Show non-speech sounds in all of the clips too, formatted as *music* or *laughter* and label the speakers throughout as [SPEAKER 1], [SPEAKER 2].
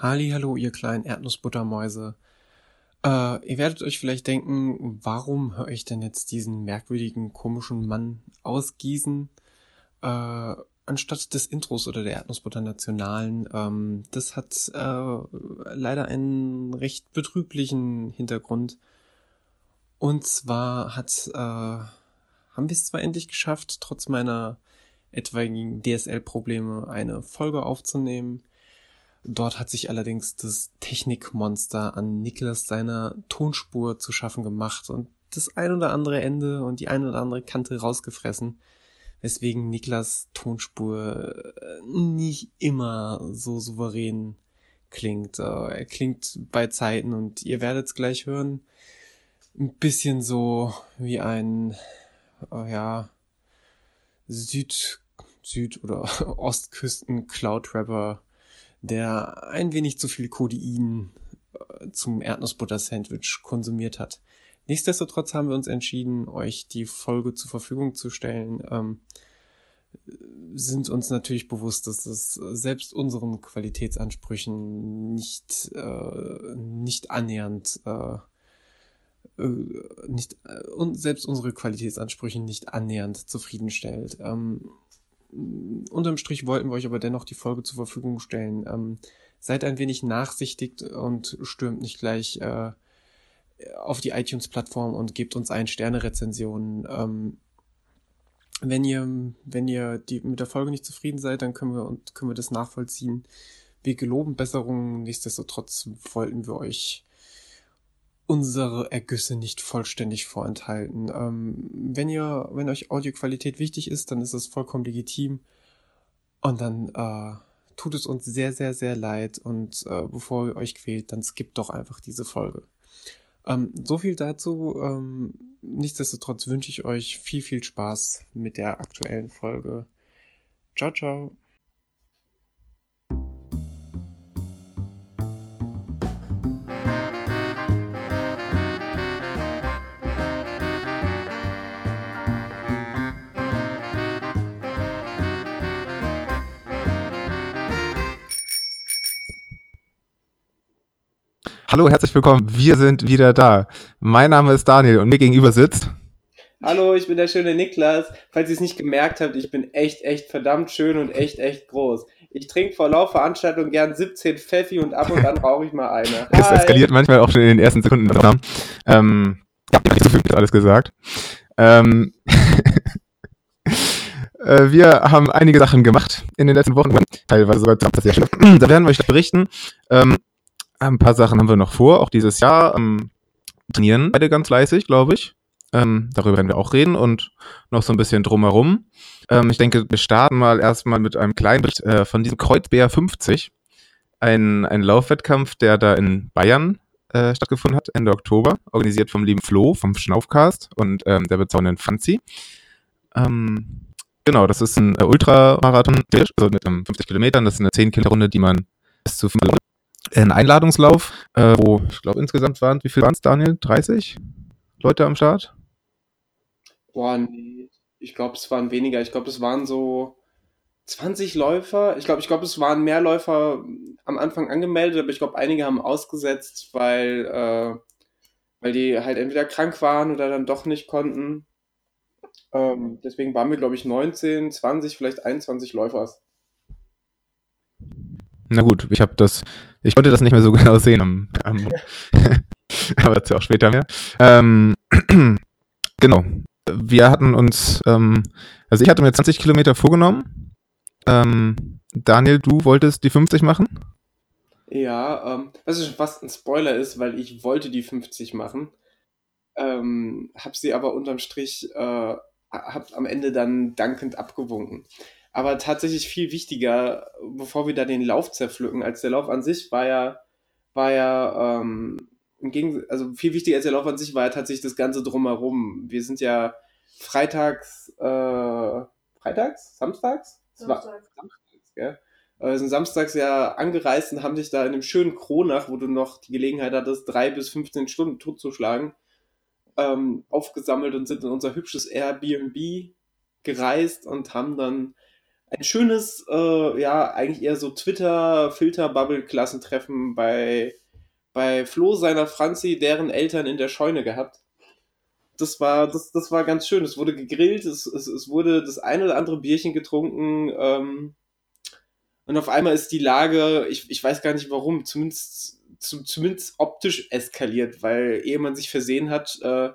[SPEAKER 1] Hallo, ihr kleinen Erdnussbuttermäuse. Äh, ihr werdet euch vielleicht denken, warum höre ich denn jetzt diesen merkwürdigen, komischen Mann ausgießen, äh, anstatt des Intros oder der Erdnussbutter Nationalen? Ähm, das hat äh, leider einen recht betrüblichen Hintergrund. Und zwar hat, äh, haben wir es zwar endlich geschafft, trotz meiner etwaigen DSL-Probleme eine Folge aufzunehmen, Dort hat sich allerdings das Technikmonster an Niklas seiner Tonspur zu schaffen gemacht und das ein oder andere Ende und die ein oder andere Kante rausgefressen, weswegen Niklas Tonspur äh, nicht immer so souverän klingt. Äh, er klingt bei Zeiten und ihr werdet es gleich hören, ein bisschen so wie ein, oh ja, Süd, Süd- oder *laughs* Ostküsten-Cloud-Rapper der ein wenig zu viel Codein äh, zum Erdnussbutter-Sandwich konsumiert hat. Nichtsdestotrotz haben wir uns entschieden, euch die Folge zur Verfügung zu stellen. Ähm, sind uns natürlich bewusst, dass das selbst unseren Qualitätsansprüchen nicht, äh, nicht annähernd äh, äh nicht, äh, und selbst unsere Qualitätsansprüche nicht annähernd zufriedenstellt. Ähm, unterm Strich wollten wir euch aber dennoch die Folge zur Verfügung stellen. Ähm, seid ein wenig nachsichtig und stürmt nicht gleich äh, auf die iTunes-Plattform und gebt uns ein Sterne-Rezensionen. Ähm, wenn ihr, wenn ihr die, mit der Folge nicht zufrieden seid, dann können wir, und können wir das nachvollziehen. Wir geloben Besserungen, nichtsdestotrotz wollten wir euch unsere Ergüsse nicht vollständig vorenthalten. Ähm, wenn ihr, wenn euch Audioqualität wichtig ist, dann ist es vollkommen legitim. Und dann äh, tut es uns sehr, sehr, sehr leid. Und äh, bevor ihr euch quält, dann skippt doch einfach diese Folge. Ähm, so viel dazu. Ähm, nichtsdestotrotz wünsche ich euch viel, viel Spaß mit der aktuellen Folge. Ciao, ciao.
[SPEAKER 2] Hallo, herzlich willkommen. Wir sind wieder da. Mein Name ist Daniel und mir gegenüber sitzt.
[SPEAKER 3] Hallo, ich bin der schöne Niklas. Falls ihr es nicht gemerkt habt, ich bin echt, echt verdammt schön und echt, echt groß. Ich trinke vor Laufveranstaltungen gern 17 Pfeffi und ab und an *laughs* rauche ich mal eine.
[SPEAKER 2] Hi. Es eskaliert manchmal auch schon in den ersten Sekunden. Ähm, ja, nicht so viel alles gesagt. Ähm, *laughs* äh, wir haben einige Sachen gemacht in den letzten Wochen, teilweise sogar sehr schön. Da werden wir euch berichten. Ähm, ein paar Sachen haben wir noch vor, auch dieses Jahr. Ähm, trainieren beide ganz fleißig, glaube ich. Ähm, darüber werden wir auch reden und noch so ein bisschen drumherum. Ähm, ich denke, wir starten mal erstmal mit einem kleinen Bericht äh, von diesem Kreuzbär 50. Ein, ein Laufwettkampf, der da in Bayern äh, stattgefunden hat, Ende Oktober, organisiert vom lieben Flo, vom Schnaufcast und ähm, der bezaubernden Fanzi. Ähm, genau, das ist ein äh, Ultramarathon, also mit um, 50 Kilometern. Das ist eine 10 Kilometer Runde, die man bis zu 5 ein Einladungslauf, äh, wo ich glaube insgesamt waren, wie viel waren es, Daniel? 30 Leute am Start?
[SPEAKER 3] Boah, nee. Ich glaube, es waren weniger. Ich glaube, es waren so 20 Läufer. Ich glaube, ich glaube, es waren mehr Läufer am Anfang angemeldet, aber ich glaube, einige haben ausgesetzt, weil, äh, weil die halt entweder krank waren oder dann doch nicht konnten. Ähm, deswegen waren wir, glaube ich, 19, 20, vielleicht 21 Läufer.
[SPEAKER 2] Na gut, ich habe das, ich konnte das nicht mehr so *laughs* genau sehen, am, am *laughs* aber dazu auch später mehr. Ähm, *clears throat* genau. Wir hatten uns, ähm, also ich hatte mir 20 Kilometer vorgenommen. Ähm, Daniel, du wolltest die 50 machen?
[SPEAKER 3] Ja, ähm, was schon fast ein Spoiler ist, weil ich wollte die 50 machen. Ähm, hab sie aber unterm Strich, äh, hab am Ende dann dankend abgewunken. Aber tatsächlich viel wichtiger, bevor wir da den Lauf zerpflücken, als der Lauf an sich war ja, war ja, ähm, im Gegensatz, also viel wichtiger als der Lauf an sich war ja tatsächlich das Ganze drumherum. Wir sind ja freitags, äh, freitags? Samstags? Samstags. Samstags, gell? Wir sind samstags ja angereist und haben dich da in einem schönen Kronach, wo du noch die Gelegenheit hattest, drei bis 15 Stunden totzuschlagen, ähm, aufgesammelt und sind in unser hübsches Airbnb gereist und haben dann
[SPEAKER 1] ein schönes, äh, ja, eigentlich eher so Twitter-Filter-Bubble-Klassentreffen bei, bei Flo seiner Franzi, deren Eltern in der Scheune gehabt. Das war, das, das war ganz schön. Es wurde gegrillt, es, es, es wurde das ein oder andere Bierchen getrunken. Ähm, und auf einmal ist die Lage, ich, ich weiß gar nicht warum, zumindest, zu, zumindest optisch eskaliert, weil ehe man sich versehen hat, äh,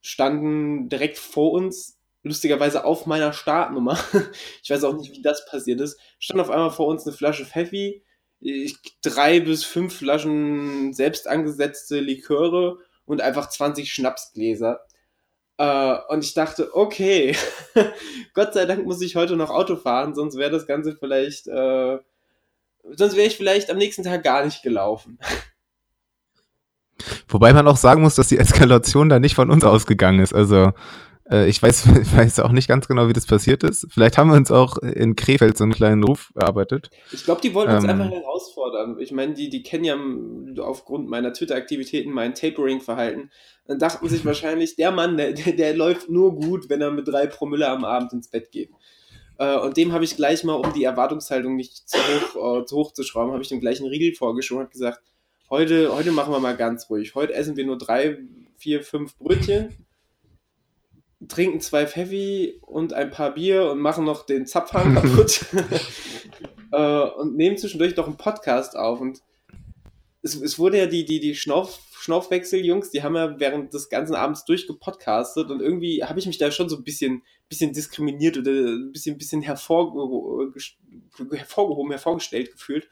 [SPEAKER 1] standen direkt vor uns lustigerweise auf meiner Startnummer, *laughs* ich weiß auch nicht, wie das passiert ist, stand auf einmal vor uns eine Flasche Pfeffi, drei bis fünf Flaschen selbst angesetzte Liköre und einfach 20 Schnapsgläser. Äh, und ich dachte, okay, *laughs* Gott sei Dank muss ich heute noch Auto fahren, sonst wäre das Ganze vielleicht, äh, sonst wäre ich vielleicht am nächsten Tag gar nicht gelaufen. *laughs*
[SPEAKER 2] Wobei man auch sagen muss, dass die Eskalation da nicht von uns ausgegangen ist. Also ich weiß, *laughs* weiß auch nicht ganz genau, wie das passiert ist. Vielleicht haben wir uns auch in Krefeld so einen kleinen Ruf erarbeitet.
[SPEAKER 1] Ich glaube, die wollten uns ähm, einfach herausfordern. Ich meine, die, die kennen ja aufgrund meiner Twitter-Aktivitäten mein Tapering-Verhalten. Dann dachten sich *laughs* wahrscheinlich, der Mann, der, der, läuft nur gut, wenn er mit drei Promille am Abend ins Bett geht. Äh, und dem habe ich gleich mal, um die Erwartungshaltung nicht zu hoch, äh, zu hoch zu schrauben, habe ich dem gleich einen Riegel vorgeschoben und gesagt, heute, heute machen wir mal ganz ruhig. Heute essen wir nur drei, vier, fünf Brötchen trinken zwei Pfeffi und ein paar Bier und machen noch den Zapfhahn *laughs* kaputt *laughs* äh, und nehmen zwischendurch noch einen Podcast auf. Und es, es wurde ja die, die, die Schnauf, Schnaufwechsel-Jungs, die haben ja während des ganzen Abends durchgepodcastet und irgendwie habe ich mich da schon so ein bisschen, bisschen diskriminiert oder ein bisschen, bisschen hervorge hervorgehoben, hervorgestellt gefühlt.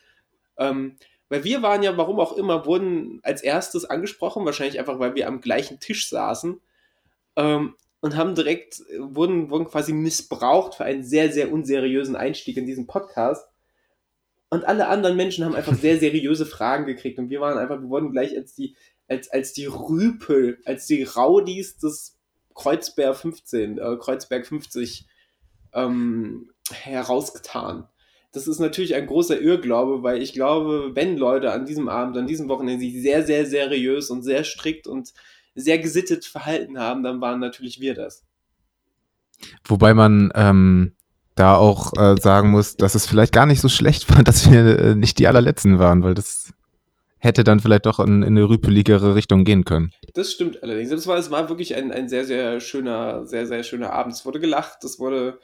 [SPEAKER 1] Ähm, weil wir waren ja, warum auch immer, wurden als erstes angesprochen, wahrscheinlich einfach, weil wir am gleichen Tisch saßen. Ähm, und haben direkt, wurden, wurden quasi missbraucht für einen sehr, sehr unseriösen Einstieg in diesen Podcast. Und alle anderen Menschen haben einfach *laughs* sehr seriöse Fragen gekriegt. Und wir waren einfach, wir wurden gleich als die, als, als die Rüpel, als die Raudis des Kreuzberg 15, äh, Kreuzberg 50 ähm, herausgetan. Das ist natürlich ein großer Irrglaube, weil ich glaube, wenn Leute an diesem Abend, an diesem Wochenende sich sehr, sehr seriös und sehr strikt und sehr gesittet verhalten haben, dann waren natürlich wir das.
[SPEAKER 2] Wobei man ähm, da auch äh, sagen muss, dass es vielleicht gar nicht so schlecht war, *laughs* dass wir äh, nicht die allerletzten waren, weil das hätte dann vielleicht doch in, in eine rüpeligere Richtung gehen können.
[SPEAKER 1] Das stimmt allerdings. Das war, es war wirklich ein, ein sehr, sehr schöner, sehr, sehr schöner Abend. Es wurde gelacht, es wurde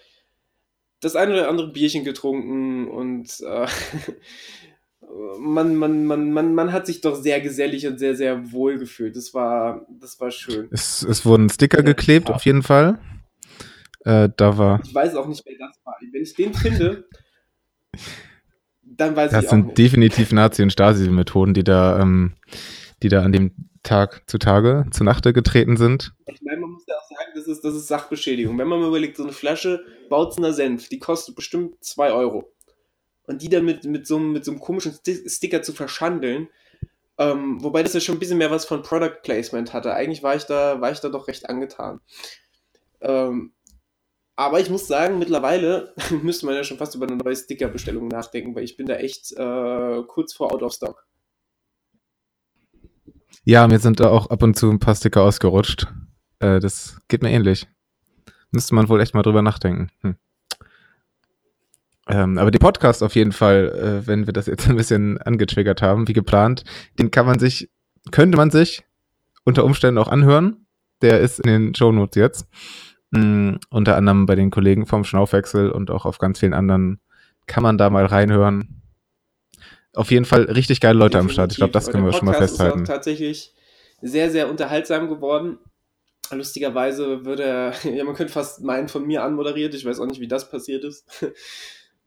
[SPEAKER 1] das eine oder andere Bierchen getrunken und äh, *laughs* man, man, man, man, man hat sich doch sehr gesellig und sehr, sehr wohl gefühlt. Das war, das war schön.
[SPEAKER 2] Es, es wurden Sticker geklebt, auf jeden Fall. Äh, da war.
[SPEAKER 1] Ich weiß auch nicht, wer das war. Wenn ich den finde, dann weiß
[SPEAKER 2] das
[SPEAKER 1] ich
[SPEAKER 2] auch. Das sind definitiv Nazi- und Stasi-Methoden, die da, ähm, die da an dem Tag zutage, zu Nachte getreten sind.
[SPEAKER 1] Ich meine, man muss ja auch sagen, das ist, das ist Sachbeschädigung. Wenn man mal überlegt, so eine Flasche Bautzener Senf, die kostet bestimmt 2 Euro und die dann mit, mit, so, mit so einem komischen Sticker zu verschandeln. Ähm, wobei das ja schon ein bisschen mehr was von Product Placement hatte. Eigentlich war ich da, war ich da doch recht angetan. Ähm, aber ich muss sagen, mittlerweile *laughs* müsste man ja schon fast über eine neue Stickerbestellung nachdenken, weil ich bin da echt äh, kurz vor Out of Stock.
[SPEAKER 2] Ja, mir sind da auch ab und zu ein paar Sticker ausgerutscht. Äh, das geht mir ähnlich. Müsste man wohl echt mal drüber nachdenken. Hm. Ähm, aber den Podcast auf jeden Fall, äh, wenn wir das jetzt ein bisschen angetriggert haben, wie geplant, den kann man sich, könnte man sich unter Umständen auch anhören. Der ist in den Show Notes jetzt. Mhm, unter anderem bei den Kollegen vom Schnaufwechsel und auch auf ganz vielen anderen kann man da mal reinhören. Auf jeden Fall richtig geile Leute Definitiv. am Start. Ich glaube, das können wir schon mal festhalten.
[SPEAKER 1] Ist auch tatsächlich sehr, sehr unterhaltsam geworden. Lustigerweise würde *laughs* ja, man könnte fast meinen, von mir anmoderiert. Ich weiß auch nicht, wie das passiert ist.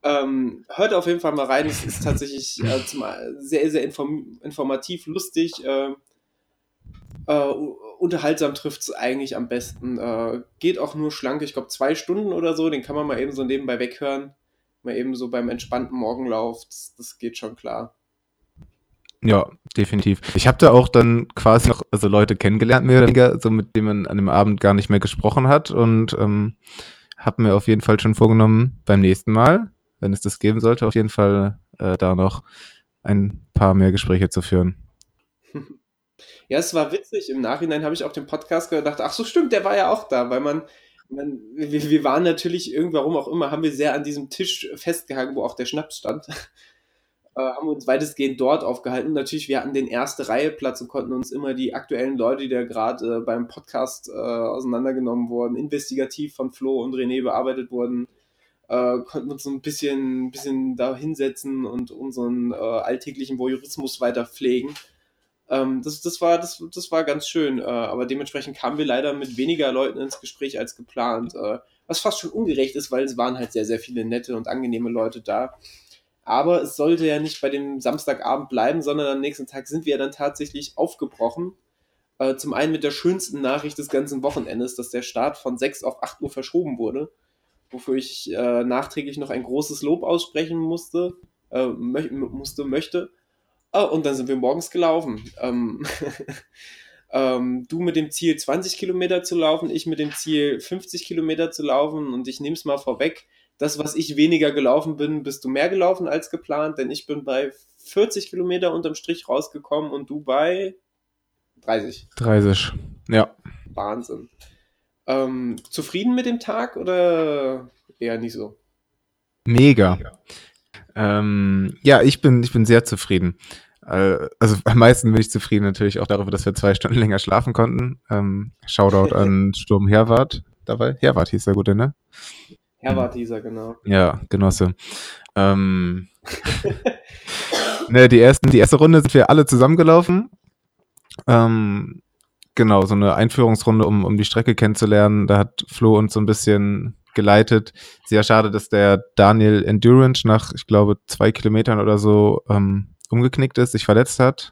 [SPEAKER 1] Ähm, hört auf jeden Fall mal rein. Es ist tatsächlich äh, zum, sehr, sehr inform informativ, lustig. Äh, äh, unterhaltsam trifft es eigentlich am besten. Äh, geht auch nur schlank, ich glaube zwei Stunden oder so. Den kann man mal eben so nebenbei weghören. Mal eben so beim entspannten Morgenlauf. Das, das geht schon klar.
[SPEAKER 2] Ja, definitiv. Ich habe da auch dann quasi noch also Leute kennengelernt, mehr oder weniger, so mit denen man an dem Abend gar nicht mehr gesprochen hat und ähm, habe mir auf jeden Fall schon vorgenommen, beim nächsten Mal wenn es das geben sollte, auf jeden Fall äh, da noch ein paar mehr Gespräche zu führen. *laughs*
[SPEAKER 1] Ja, es war witzig. Im Nachhinein habe ich auch den Podcast gedacht, ach so stimmt, der war ja auch da, weil man Man, wir, wir waren natürlich, irgendwann auch immer, haben wir sehr an diesem Tisch festgehangen, wo auch der Schnaps stand. *laughs* äh, haben uns weitestgehend dort aufgehalten. Natürlich, wir hatten den erste Reihe Platz und konnten uns immer die aktuellen Leute, die da gerade äh, beim Podcast äh, auseinandergenommen wurden, investigativ von Flo und René bearbeitet wurden, äh, konnten uns so ein bisschen, bisschen da hinsetzen und unseren äh, alltäglichen Voyeurismus weiter pflegen. Ähm, das, das, war, das, das war ganz schön, äh, aber dementsprechend kamen wir leider mit weniger Leuten ins Gespräch als geplant, äh, was fast schon ungerecht ist, weil es waren halt sehr, sehr viele nette und angenehme Leute da. Aber es sollte ja nicht bei dem Samstagabend bleiben, sondern am nächsten Tag sind wir dann tatsächlich aufgebrochen. Äh, zum einen mit der schönsten Nachricht des ganzen Wochenendes, dass der Start von 6 auf 8 Uhr verschoben wurde, wofür ich äh, nachträglich noch ein großes Lob aussprechen musste, äh, mö musste, möchte. Oh, und dann sind wir morgens gelaufen. Ähm, *laughs* ähm, du mit dem Ziel 20 Kilometer zu laufen, ich mit dem Ziel 50 Kilometer zu laufen und ich nehme es mal vorweg. Das, was ich weniger gelaufen bin, bist du mehr gelaufen als geplant, denn ich bin bei 40 Kilometer unterm Strich rausgekommen und du bei 30.
[SPEAKER 2] 30, ja.
[SPEAKER 1] Wahnsinn. Ähm, zufrieden mit dem Tag oder eher nicht so?
[SPEAKER 2] Mega. Ähm, ja, ich bin, ich bin sehr zufrieden. Äh, also am meisten bin ich zufrieden natürlich auch darüber, dass wir zwei Stunden *laughs* länger schlafen konnten. Ähm, Shoutout an *laughs* Sturm Herwart dabei. Herwart hieß der gute, ne?
[SPEAKER 1] Herwart hieß er, genau.
[SPEAKER 2] Ja, Genosse. Ähm, *laughs* ne, die, ersten, die erste Runde sind wir alle zusammengelaufen. Ähm, genau, so eine Einführungsrunde, um, um die Strecke kennenzulernen. Da hat Flo uns so ein bisschen geleitet. Sehr schade, dass der Daniel Endurance nach, ich glaube, zwei Kilometern oder so ähm, umgeknickt ist, sich verletzt hat.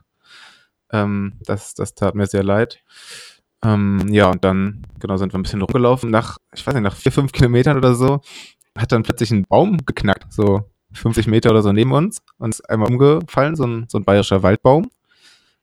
[SPEAKER 2] Ähm, das, das tat mir sehr leid. Ähm, ja, und dann, genau, sind wir ein bisschen rumgelaufen. Nach, ich weiß nicht, nach vier, fünf Kilometern oder so, hat dann plötzlich ein Baum geknackt, so 50 Meter oder so neben uns und ist einmal umgefallen, so ein, so ein bayerischer Waldbaum.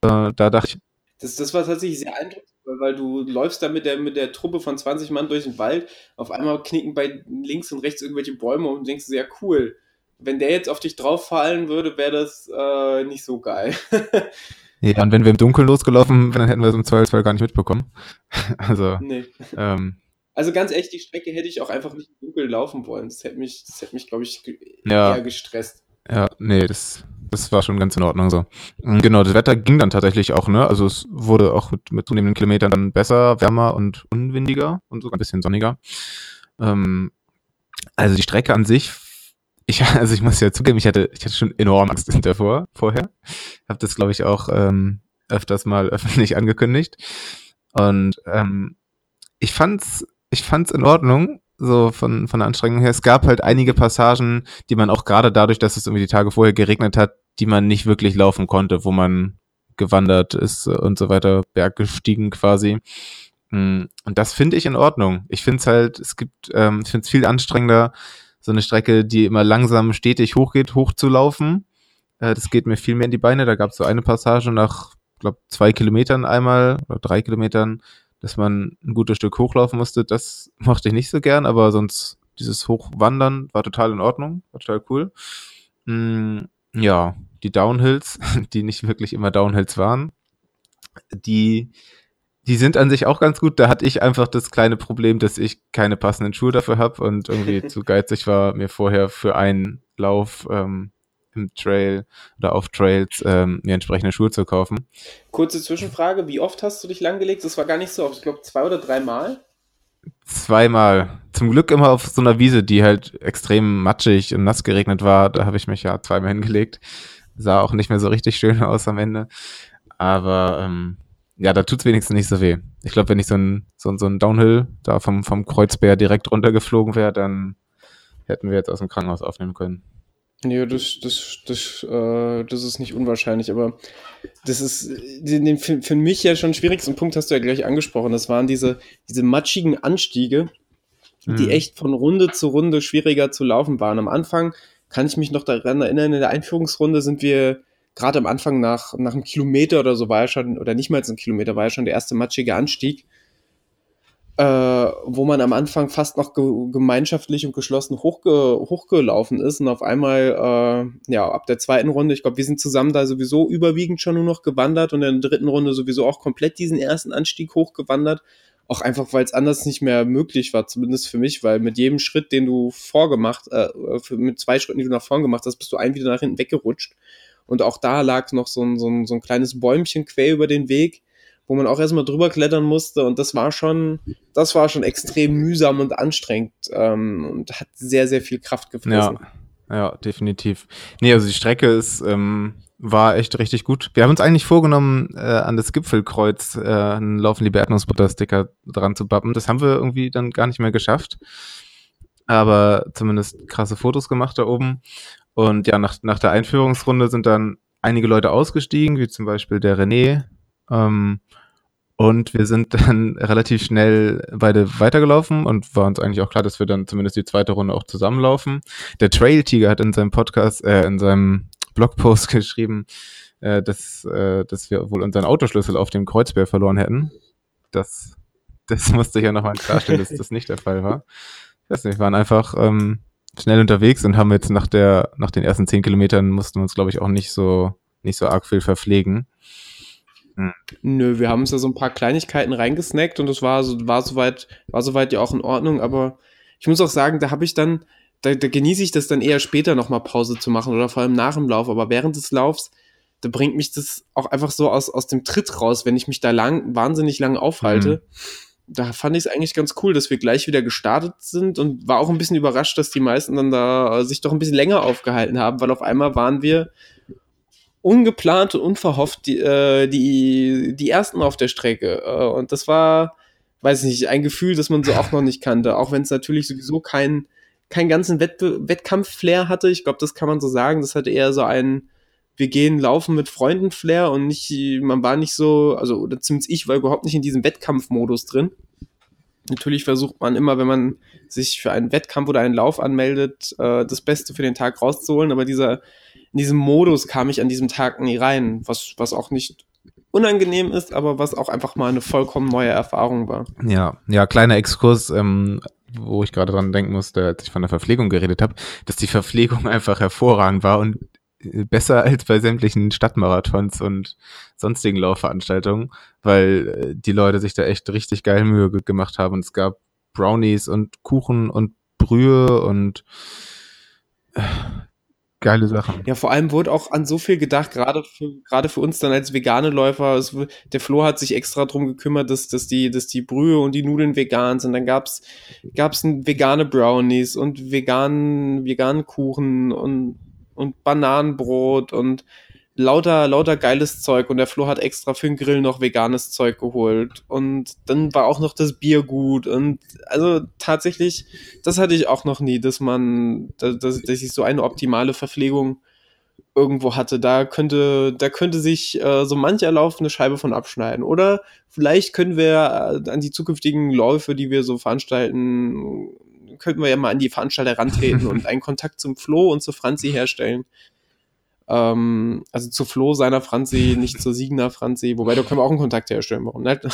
[SPEAKER 2] Äh, da dachte ich.
[SPEAKER 1] Das, das war tatsächlich sehr eindrucksvoll weil du läufst da mit der, mit der Truppe von 20 Mann durch den Wald, auf einmal knicken bei links und rechts irgendwelche Bäume und denkst sehr cool. Wenn der jetzt auf dich drauf fallen würde, wäre das äh, nicht so geil. *laughs*
[SPEAKER 2] ja, und wenn wir im Dunkeln losgelaufen wären, dann hätten wir es im Zweifelsfall gar nicht mitbekommen. *laughs* also, nee. ähm,
[SPEAKER 1] also ganz echt, die Strecke hätte ich auch einfach nicht im Dunkeln laufen wollen. Das hätte mich, das hätte mich, glaube ich, ja. eher gestresst.
[SPEAKER 2] Ja, nee, das, das war schon ganz in Ordnung so. Mm, genau, das Wetter ging dann tatsächlich auch, ne? Also es wurde auch mit, mit zunehmenden Kilometern dann besser, wärmer und unwindiger und sogar ein bisschen sonniger. Ähm, also die Strecke an sich, ich, *laughs* also ich muss ja zugeben, ich hatte, ich hatte schon enorm Angst *laughs* davor, vorher. Habe das, glaube ich, auch ähm, öfters mal *laughs* öffentlich angekündigt. Und ähm, ich fand's, ich fand's in Ordnung, so von, von der Anstrengung her. Es gab halt einige Passagen, die man auch gerade dadurch, dass es irgendwie die Tage vorher geregnet hat, die man nicht wirklich laufen konnte, wo man gewandert ist und so weiter, berggestiegen quasi. Mm, und das finde ich in Ordnung. Ich finde es halt, es gibt, ähm, ich finde es viel anstrengender, so eine Strecke, die immer langsam stetig hochgeht, hochzulaufen. Äh, das geht mir viel mehr in die Beine. Da gab es so eine Passage nach, glaube zwei Kilometern einmal oder drei Kilometern, dass man ein gutes Stück hochlaufen musste. Das mochte ich nicht so gern, aber sonst dieses Hochwandern war total in Ordnung, war total cool. Mm, ja, die Downhills, *laughs* die nicht wirklich immer Downhills waren, die, die sind an sich auch ganz gut. Da hatte ich einfach das kleine Problem, dass ich keine passenden Schuhe dafür habe und irgendwie *laughs* zu geizig war, mir vorher für einen Lauf ähm, im Trail oder auf Trails ähm, mir entsprechende Schuhe zu kaufen.
[SPEAKER 1] Kurze Zwischenfrage, wie oft hast du dich langgelegt? Das war gar nicht so oft, ich glaube zwei oder dreimal.
[SPEAKER 2] Zweimal. Zum Glück immer auf so einer Wiese, die halt extrem matschig und nass geregnet war. Da habe ich mich ja zweimal hingelegt. Sah auch nicht mehr so richtig schön *laughs* aus am Ende. Aber ähm, ja, da tut's wenigstens nicht so weh. Ich glaube, wenn ich so ein, so, so ein Downhill da vom, vom Kreuzbär direkt runtergeflogen wäre, dann hätten wir jetzt aus dem Krankenhaus aufnehmen können.
[SPEAKER 1] Ja, das, das, das, äh, das ist nicht unwahrscheinlich, aber das ist den, für, für mich ja schon schwierigsten Punkt hast du ja gleich angesprochen. Das waren diese, diese matschigen Anstiege, die mhm. echt von Runde zu Runde schwieriger zu laufen waren. Am Anfang kann ich mich noch daran erinnern, in der Einführungsrunde sind wir gerade am Anfang nach, nach einem Kilometer oder so war ja schon, oder nicht mal ein Kilometer war ja schon der erste matschige Anstieg äh, wo man am Anfang fast noch ge gemeinschaftlich und geschlossen hochge hochgelaufen ist und auf einmal, äh, ja, ab der zweiten Runde, ich glaube, wir sind zusammen da sowieso überwiegend schon nur noch gewandert und in der dritten Runde sowieso auch komplett diesen ersten Anstieg hochgewandert Auch einfach, weil es anders nicht mehr möglich war, zumindest für mich, weil mit jedem Schritt, den du vorgemacht, äh, mit zwei Schritten, die du nach vorn gemacht hast, bist du ein wieder nach hinten weggerutscht. Und auch da lag noch so ein, so ein, so ein kleines Bäumchen quer über den Weg, wo man auch erstmal drüber klettern musste. Und das war schon, das war schon extrem mühsam und anstrengend ähm, und hat sehr, sehr viel Kraft gefressen.
[SPEAKER 2] Ja, ja, definitiv. Nee, also die Strecke ist, ähm, war echt richtig gut. Wir haben uns eigentlich vorgenommen, äh, an das Gipfelkreuz äh, einen Laufen liebe Erdnussbutter-Sticker dran zu bappen. Das haben wir irgendwie dann gar nicht mehr geschafft. Aber zumindest krasse Fotos gemacht da oben. Und ja, nach, nach der Einführungsrunde sind dann einige Leute ausgestiegen, wie zum Beispiel der René. Ähm, und wir sind dann *laughs* relativ schnell beide weitergelaufen und war uns eigentlich auch klar, dass wir dann zumindest die zweite Runde auch zusammenlaufen. Der Trail Tiger hat in seinem Podcast, äh, in seinem *laughs* Blogpost geschrieben, äh, dass, äh, dass wir wohl unseren Autoschlüssel auf dem Kreuzberg verloren hätten. Das, *laughs* das musste ich ja nochmal klarstellen, dass das nicht der Fall war. Ich weiß nicht, wir waren einfach ähm, schnell unterwegs und haben jetzt nach der, nach den ersten zehn Kilometern mussten wir uns, glaube ich, auch nicht so, nicht so arg viel verpflegen.
[SPEAKER 1] Hm. Nö, wir haben uns da so ein paar Kleinigkeiten reingesnackt und das war so, war soweit, war soweit ja auch in Ordnung, aber ich muss auch sagen, da habe ich dann, da, da genieße ich das dann eher später nochmal Pause zu machen oder vor allem nach dem Lauf, aber während des Laufs, da bringt mich das auch einfach so aus, aus dem Tritt raus, wenn ich mich da lang, wahnsinnig lang aufhalte. Mhm da fand ich es eigentlich ganz cool, dass wir gleich wieder gestartet sind und war auch ein bisschen überrascht, dass die meisten dann da äh, sich doch ein bisschen länger aufgehalten haben, weil auf einmal waren wir ungeplant und unverhofft die, äh, die, die ersten auf der Strecke. Äh, und das war, weiß ich nicht, ein Gefühl, das man so auch noch nicht kannte, auch wenn es natürlich sowieso keinen keinen ganzen Wettkampf-Flair hatte. Ich glaube, das kann man so sagen. Das hatte eher so einen wir gehen laufen mit Freunden Flair und nicht, man war nicht so, also, oder zumindest ich war überhaupt nicht in diesem Wettkampfmodus drin. Natürlich versucht man immer, wenn man sich für einen Wettkampf oder einen Lauf anmeldet, äh, das Beste für den Tag rauszuholen, aber dieser, in diesem Modus kam ich an diesem Tag nie rein, was, was auch nicht unangenehm ist, aber was auch einfach mal eine vollkommen neue Erfahrung war.
[SPEAKER 2] Ja, ja, kleiner Exkurs, ähm, wo ich gerade dran denken musste, als ich von der Verpflegung geredet habe, dass die Verpflegung *laughs* einfach hervorragend war und besser als bei sämtlichen Stadtmarathons und sonstigen Laufveranstaltungen, weil äh, die Leute sich da echt richtig geil Mühe gemacht haben. Und es gab Brownies und Kuchen und Brühe und äh, geile Sachen.
[SPEAKER 1] Ja, vor allem wurde auch an so viel gedacht, gerade für, gerade für uns dann als vegane Läufer. Es, der Flo hat sich extra drum gekümmert, dass, dass, die, dass die Brühe und die Nudeln vegan sind. Dann gab's gab's vegane Brownies und veganen, veganen Kuchen und und Bananenbrot und lauter, lauter geiles Zeug und der Flo hat extra für den Grill noch veganes Zeug geholt und dann war auch noch das Bier gut und also tatsächlich, das hatte ich auch noch nie, dass man, dass, dass ich so eine optimale Verpflegung irgendwo hatte. Da könnte, da könnte sich äh, so mancher Lauf eine Scheibe von abschneiden. Oder vielleicht können wir äh, an die zukünftigen Läufe, die wir so veranstalten, könnten wir ja mal an die Veranstalter rantreten *laughs* und einen Kontakt zum Flo und zu Franzi herstellen. Ähm, also zu Flo seiner Franzi, nicht zur Siegner Franzi, wobei da können wir auch einen Kontakt herstellen, warum nicht?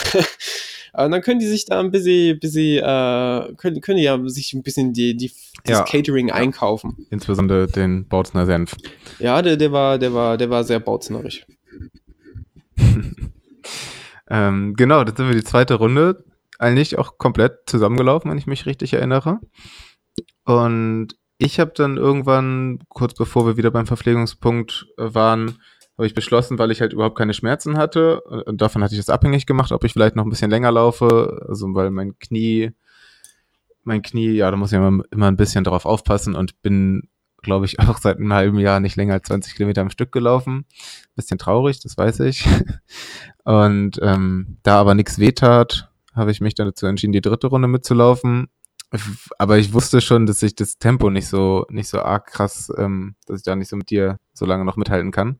[SPEAKER 1] Aber *laughs* dann können die sich da ein bisschen, bisschen äh, können, können die ja sich ein bisschen die, die das ja. Catering einkaufen.
[SPEAKER 2] Insbesondere den Bautzner Senf.
[SPEAKER 1] Ja, der, der war, der war, der war sehr bautznerisch. *laughs*
[SPEAKER 2] ähm, genau, das sind wir die zweite Runde eigentlich auch komplett zusammengelaufen, wenn ich mich richtig erinnere. Und ich habe dann irgendwann, kurz bevor wir wieder beim Verpflegungspunkt äh, waren, habe ich beschlossen, weil ich halt überhaupt keine Schmerzen hatte. Und davon hatte ich es abhängig gemacht, ob ich vielleicht noch ein bisschen länger laufe. Also weil mein Knie, mein Knie, ja, da muss ich immer, immer ein bisschen drauf aufpassen und bin, glaube ich, *laughs* auch seit einem halben Jahr nicht länger als 20 Kilometer am Stück gelaufen. Bisschen traurig, das weiß ich. *laughs* Und ähm, da aber nichts wehtat, habe ich mich dann dazu entschieden, die dritte Runde mitzulaufen. Aber ich wusste schon, dass ich das Tempo nicht so, nicht so arg krass, ähm, dass ich da nicht so mit dir so lange noch mithalten kann.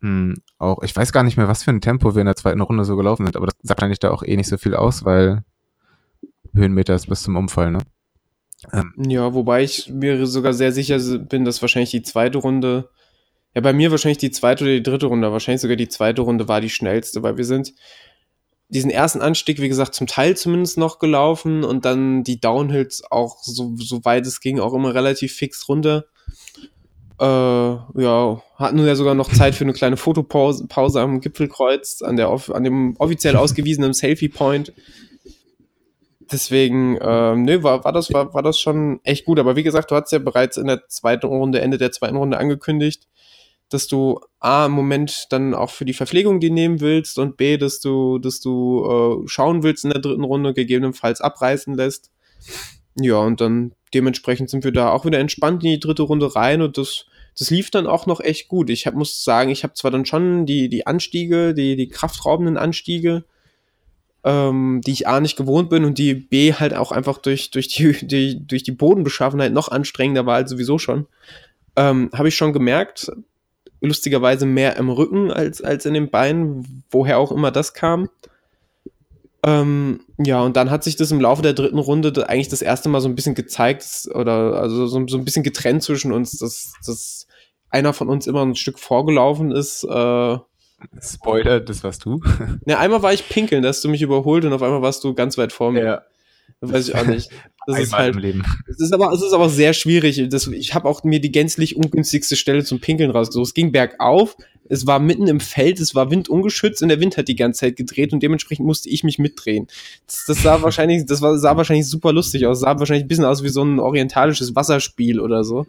[SPEAKER 2] Hm, auch, ich weiß gar nicht mehr, was für ein Tempo wir in der zweiten Runde so gelaufen sind, aber das sagt eigentlich da auch eh nicht so viel aus, weil Höhenmeter ist bis zum Umfall, ne?
[SPEAKER 1] Ähm. Ja, wobei ich mir sogar sehr sicher bin, dass wahrscheinlich die zweite Runde, ja, bei mir wahrscheinlich die zweite oder die dritte Runde, wahrscheinlich sogar die zweite Runde war die schnellste, weil wir sind, diesen ersten Anstieg, wie gesagt, zum Teil zumindest noch gelaufen und dann die Downhills auch, so, so weit es ging, auch immer relativ fix runter. Äh, ja, hatten wir ja sogar noch Zeit für eine kleine Fotopause Pause am Gipfelkreuz, an, der, an dem offiziell *laughs* ausgewiesenen Selfie Point. deswegen, äh, nee, war, war, das, war, war das schon echt gut. Aber wie gesagt, du hast ja bereits in der zweiten Runde, Ende der zweiten Runde angekündigt, dass du A, im Moment dann auch für die Verpflegung die nehmen willst und B, dass du, dass du äh, schauen willst in der dritten Runde, gegebenenfalls abreißen lässt. Ja, und dann dementsprechend sind wir da auch wieder entspannt in die dritte Runde rein und das, das lief dann auch noch echt gut. Ich hab, muss sagen, ich habe zwar dann schon die, die Anstiege, die, die kraftraubenden Anstiege, ähm, die ich A nicht gewohnt bin und die B halt auch einfach durch, durch, die, *laughs* die, durch die Bodenbeschaffenheit noch anstrengender war als sowieso schon. Ähm, habe ich schon gemerkt, lustigerweise mehr im Rücken als, als in den Beinen, woher auch immer das kam. Ähm, ja, und dann hat sich das im Laufe der dritten Runde eigentlich das erste Mal so ein bisschen gezeigt, oder also so, so ein bisschen getrennt zwischen uns, dass, dass einer von uns immer ein Stück vorgelaufen ist. Äh,
[SPEAKER 2] Spoiler, das warst du. *laughs*
[SPEAKER 1] ne, einmal war ich pinkeln, da hast du mich überholt und auf einmal warst du ganz weit vor mir. Ja. Weiß ich auch nicht. Das ist halt, Es ist aber, es ist aber sehr schwierig. Das, ich habe auch mir die gänzlich ungünstigste Stelle zum Pinkeln rausgesucht. Es ging bergauf, es war mitten im Feld, es war windungeschützt und der Wind hat die ganze Zeit gedreht und dementsprechend musste ich mich mitdrehen. Das, das sah wahrscheinlich, das war, sah wahrscheinlich super lustig aus. Sah wahrscheinlich ein bisschen aus wie so ein orientalisches Wasserspiel oder so.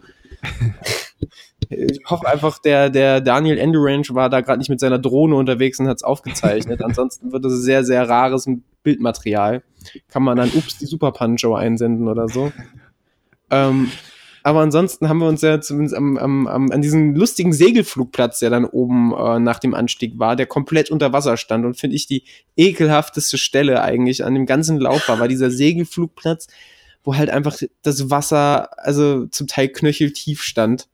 [SPEAKER 1] Ich hoffe einfach, der, der Daniel Endurange war da gerade nicht mit seiner Drohne unterwegs und hat es aufgezeichnet. Ansonsten wird das sehr, sehr rares Bildmaterial. Kann man dann Ups, die Super Punch einsenden oder so. Ähm, aber ansonsten haben wir uns ja zumindest am, am, am, an diesem lustigen Segelflugplatz, der dann oben äh, nach dem Anstieg war, der komplett unter Wasser stand und finde ich die ekelhafteste Stelle eigentlich an dem ganzen Lauf war, war dieser Segelflugplatz, wo halt einfach das Wasser, also zum Teil knöcheltief stand.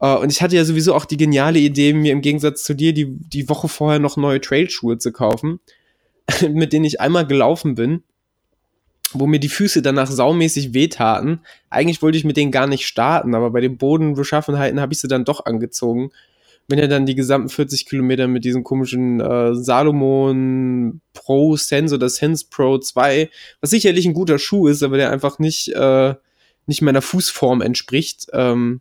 [SPEAKER 1] Uh, und ich hatte ja sowieso auch die geniale Idee, mir im Gegensatz zu dir die, die Woche vorher noch neue Trailschuhe zu kaufen, *laughs* mit denen ich einmal gelaufen bin, wo mir die Füße danach saumäßig wehtaten. Eigentlich wollte ich mit denen gar nicht starten, aber bei den Bodenbeschaffenheiten habe ich sie dann doch angezogen. Bin ja dann die gesamten 40 Kilometer mit diesem komischen äh, Salomon Pro Sense oder Sense Pro 2, was sicherlich ein guter Schuh ist, aber der einfach nicht, äh, nicht meiner Fußform entspricht. Ähm,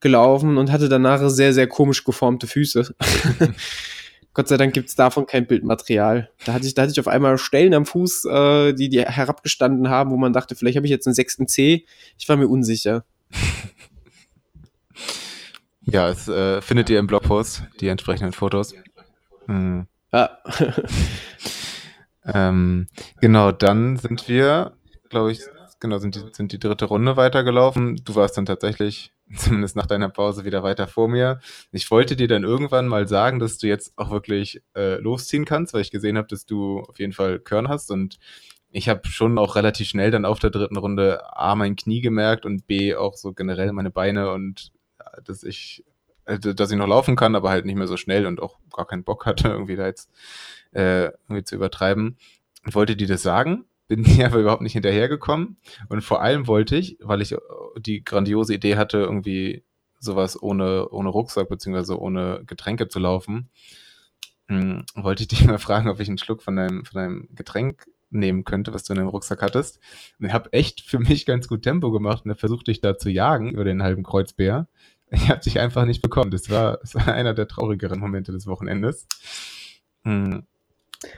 [SPEAKER 1] gelaufen und hatte danach sehr, sehr komisch geformte Füße. *laughs* Gott sei Dank gibt es davon kein Bildmaterial. Da hatte ich, da hatte ich auf einmal Stellen am Fuß, äh, die, die herabgestanden haben, wo man dachte, vielleicht habe ich jetzt einen sechsten C. Ich war mir unsicher. *laughs*
[SPEAKER 2] Ja, es äh, findet ihr im Blogpost, die entsprechenden Fotos. Hm.
[SPEAKER 1] Ja. *laughs*
[SPEAKER 2] ähm, genau, dann sind wir, glaube ich, genau, sind die, sind die dritte Runde weitergelaufen. Du warst dann tatsächlich *laughs* zumindest nach deiner Pause wieder weiter vor mir. Ich wollte dir dann irgendwann mal sagen, dass du jetzt auch wirklich äh, losziehen kannst, weil ich gesehen habe, dass du auf jeden Fall Körn hast und ich habe schon auch relativ schnell dann auf der dritten Runde A mein Knie gemerkt und B auch so generell meine Beine und äh, dass ich äh, dass ich noch laufen kann, aber halt nicht mehr so schnell und auch gar keinen Bock hatte, *laughs* irgendwie da jetzt äh, irgendwie zu übertreiben. Und wollte dir das sagen bin *laughs* hier aber überhaupt nicht hinterhergekommen. Und vor allem wollte ich, weil ich die grandiose Idee hatte, irgendwie sowas ohne, ohne Rucksack beziehungsweise ohne Getränke zu laufen, hm, wollte ich dich *laughs* mal fragen, ob ich einen Schluck von deinem, von deinem Getränk nehmen könnte, was du in deinem Rucksack hattest. Und ich habe echt für mich ganz gut Tempo gemacht und versucht dich da zu jagen über den halben Kreuzbär. Ich habe dich einfach nicht bekommen. Das war, *laughs* das war einer der traurigeren Momente des Wochenendes. Hm.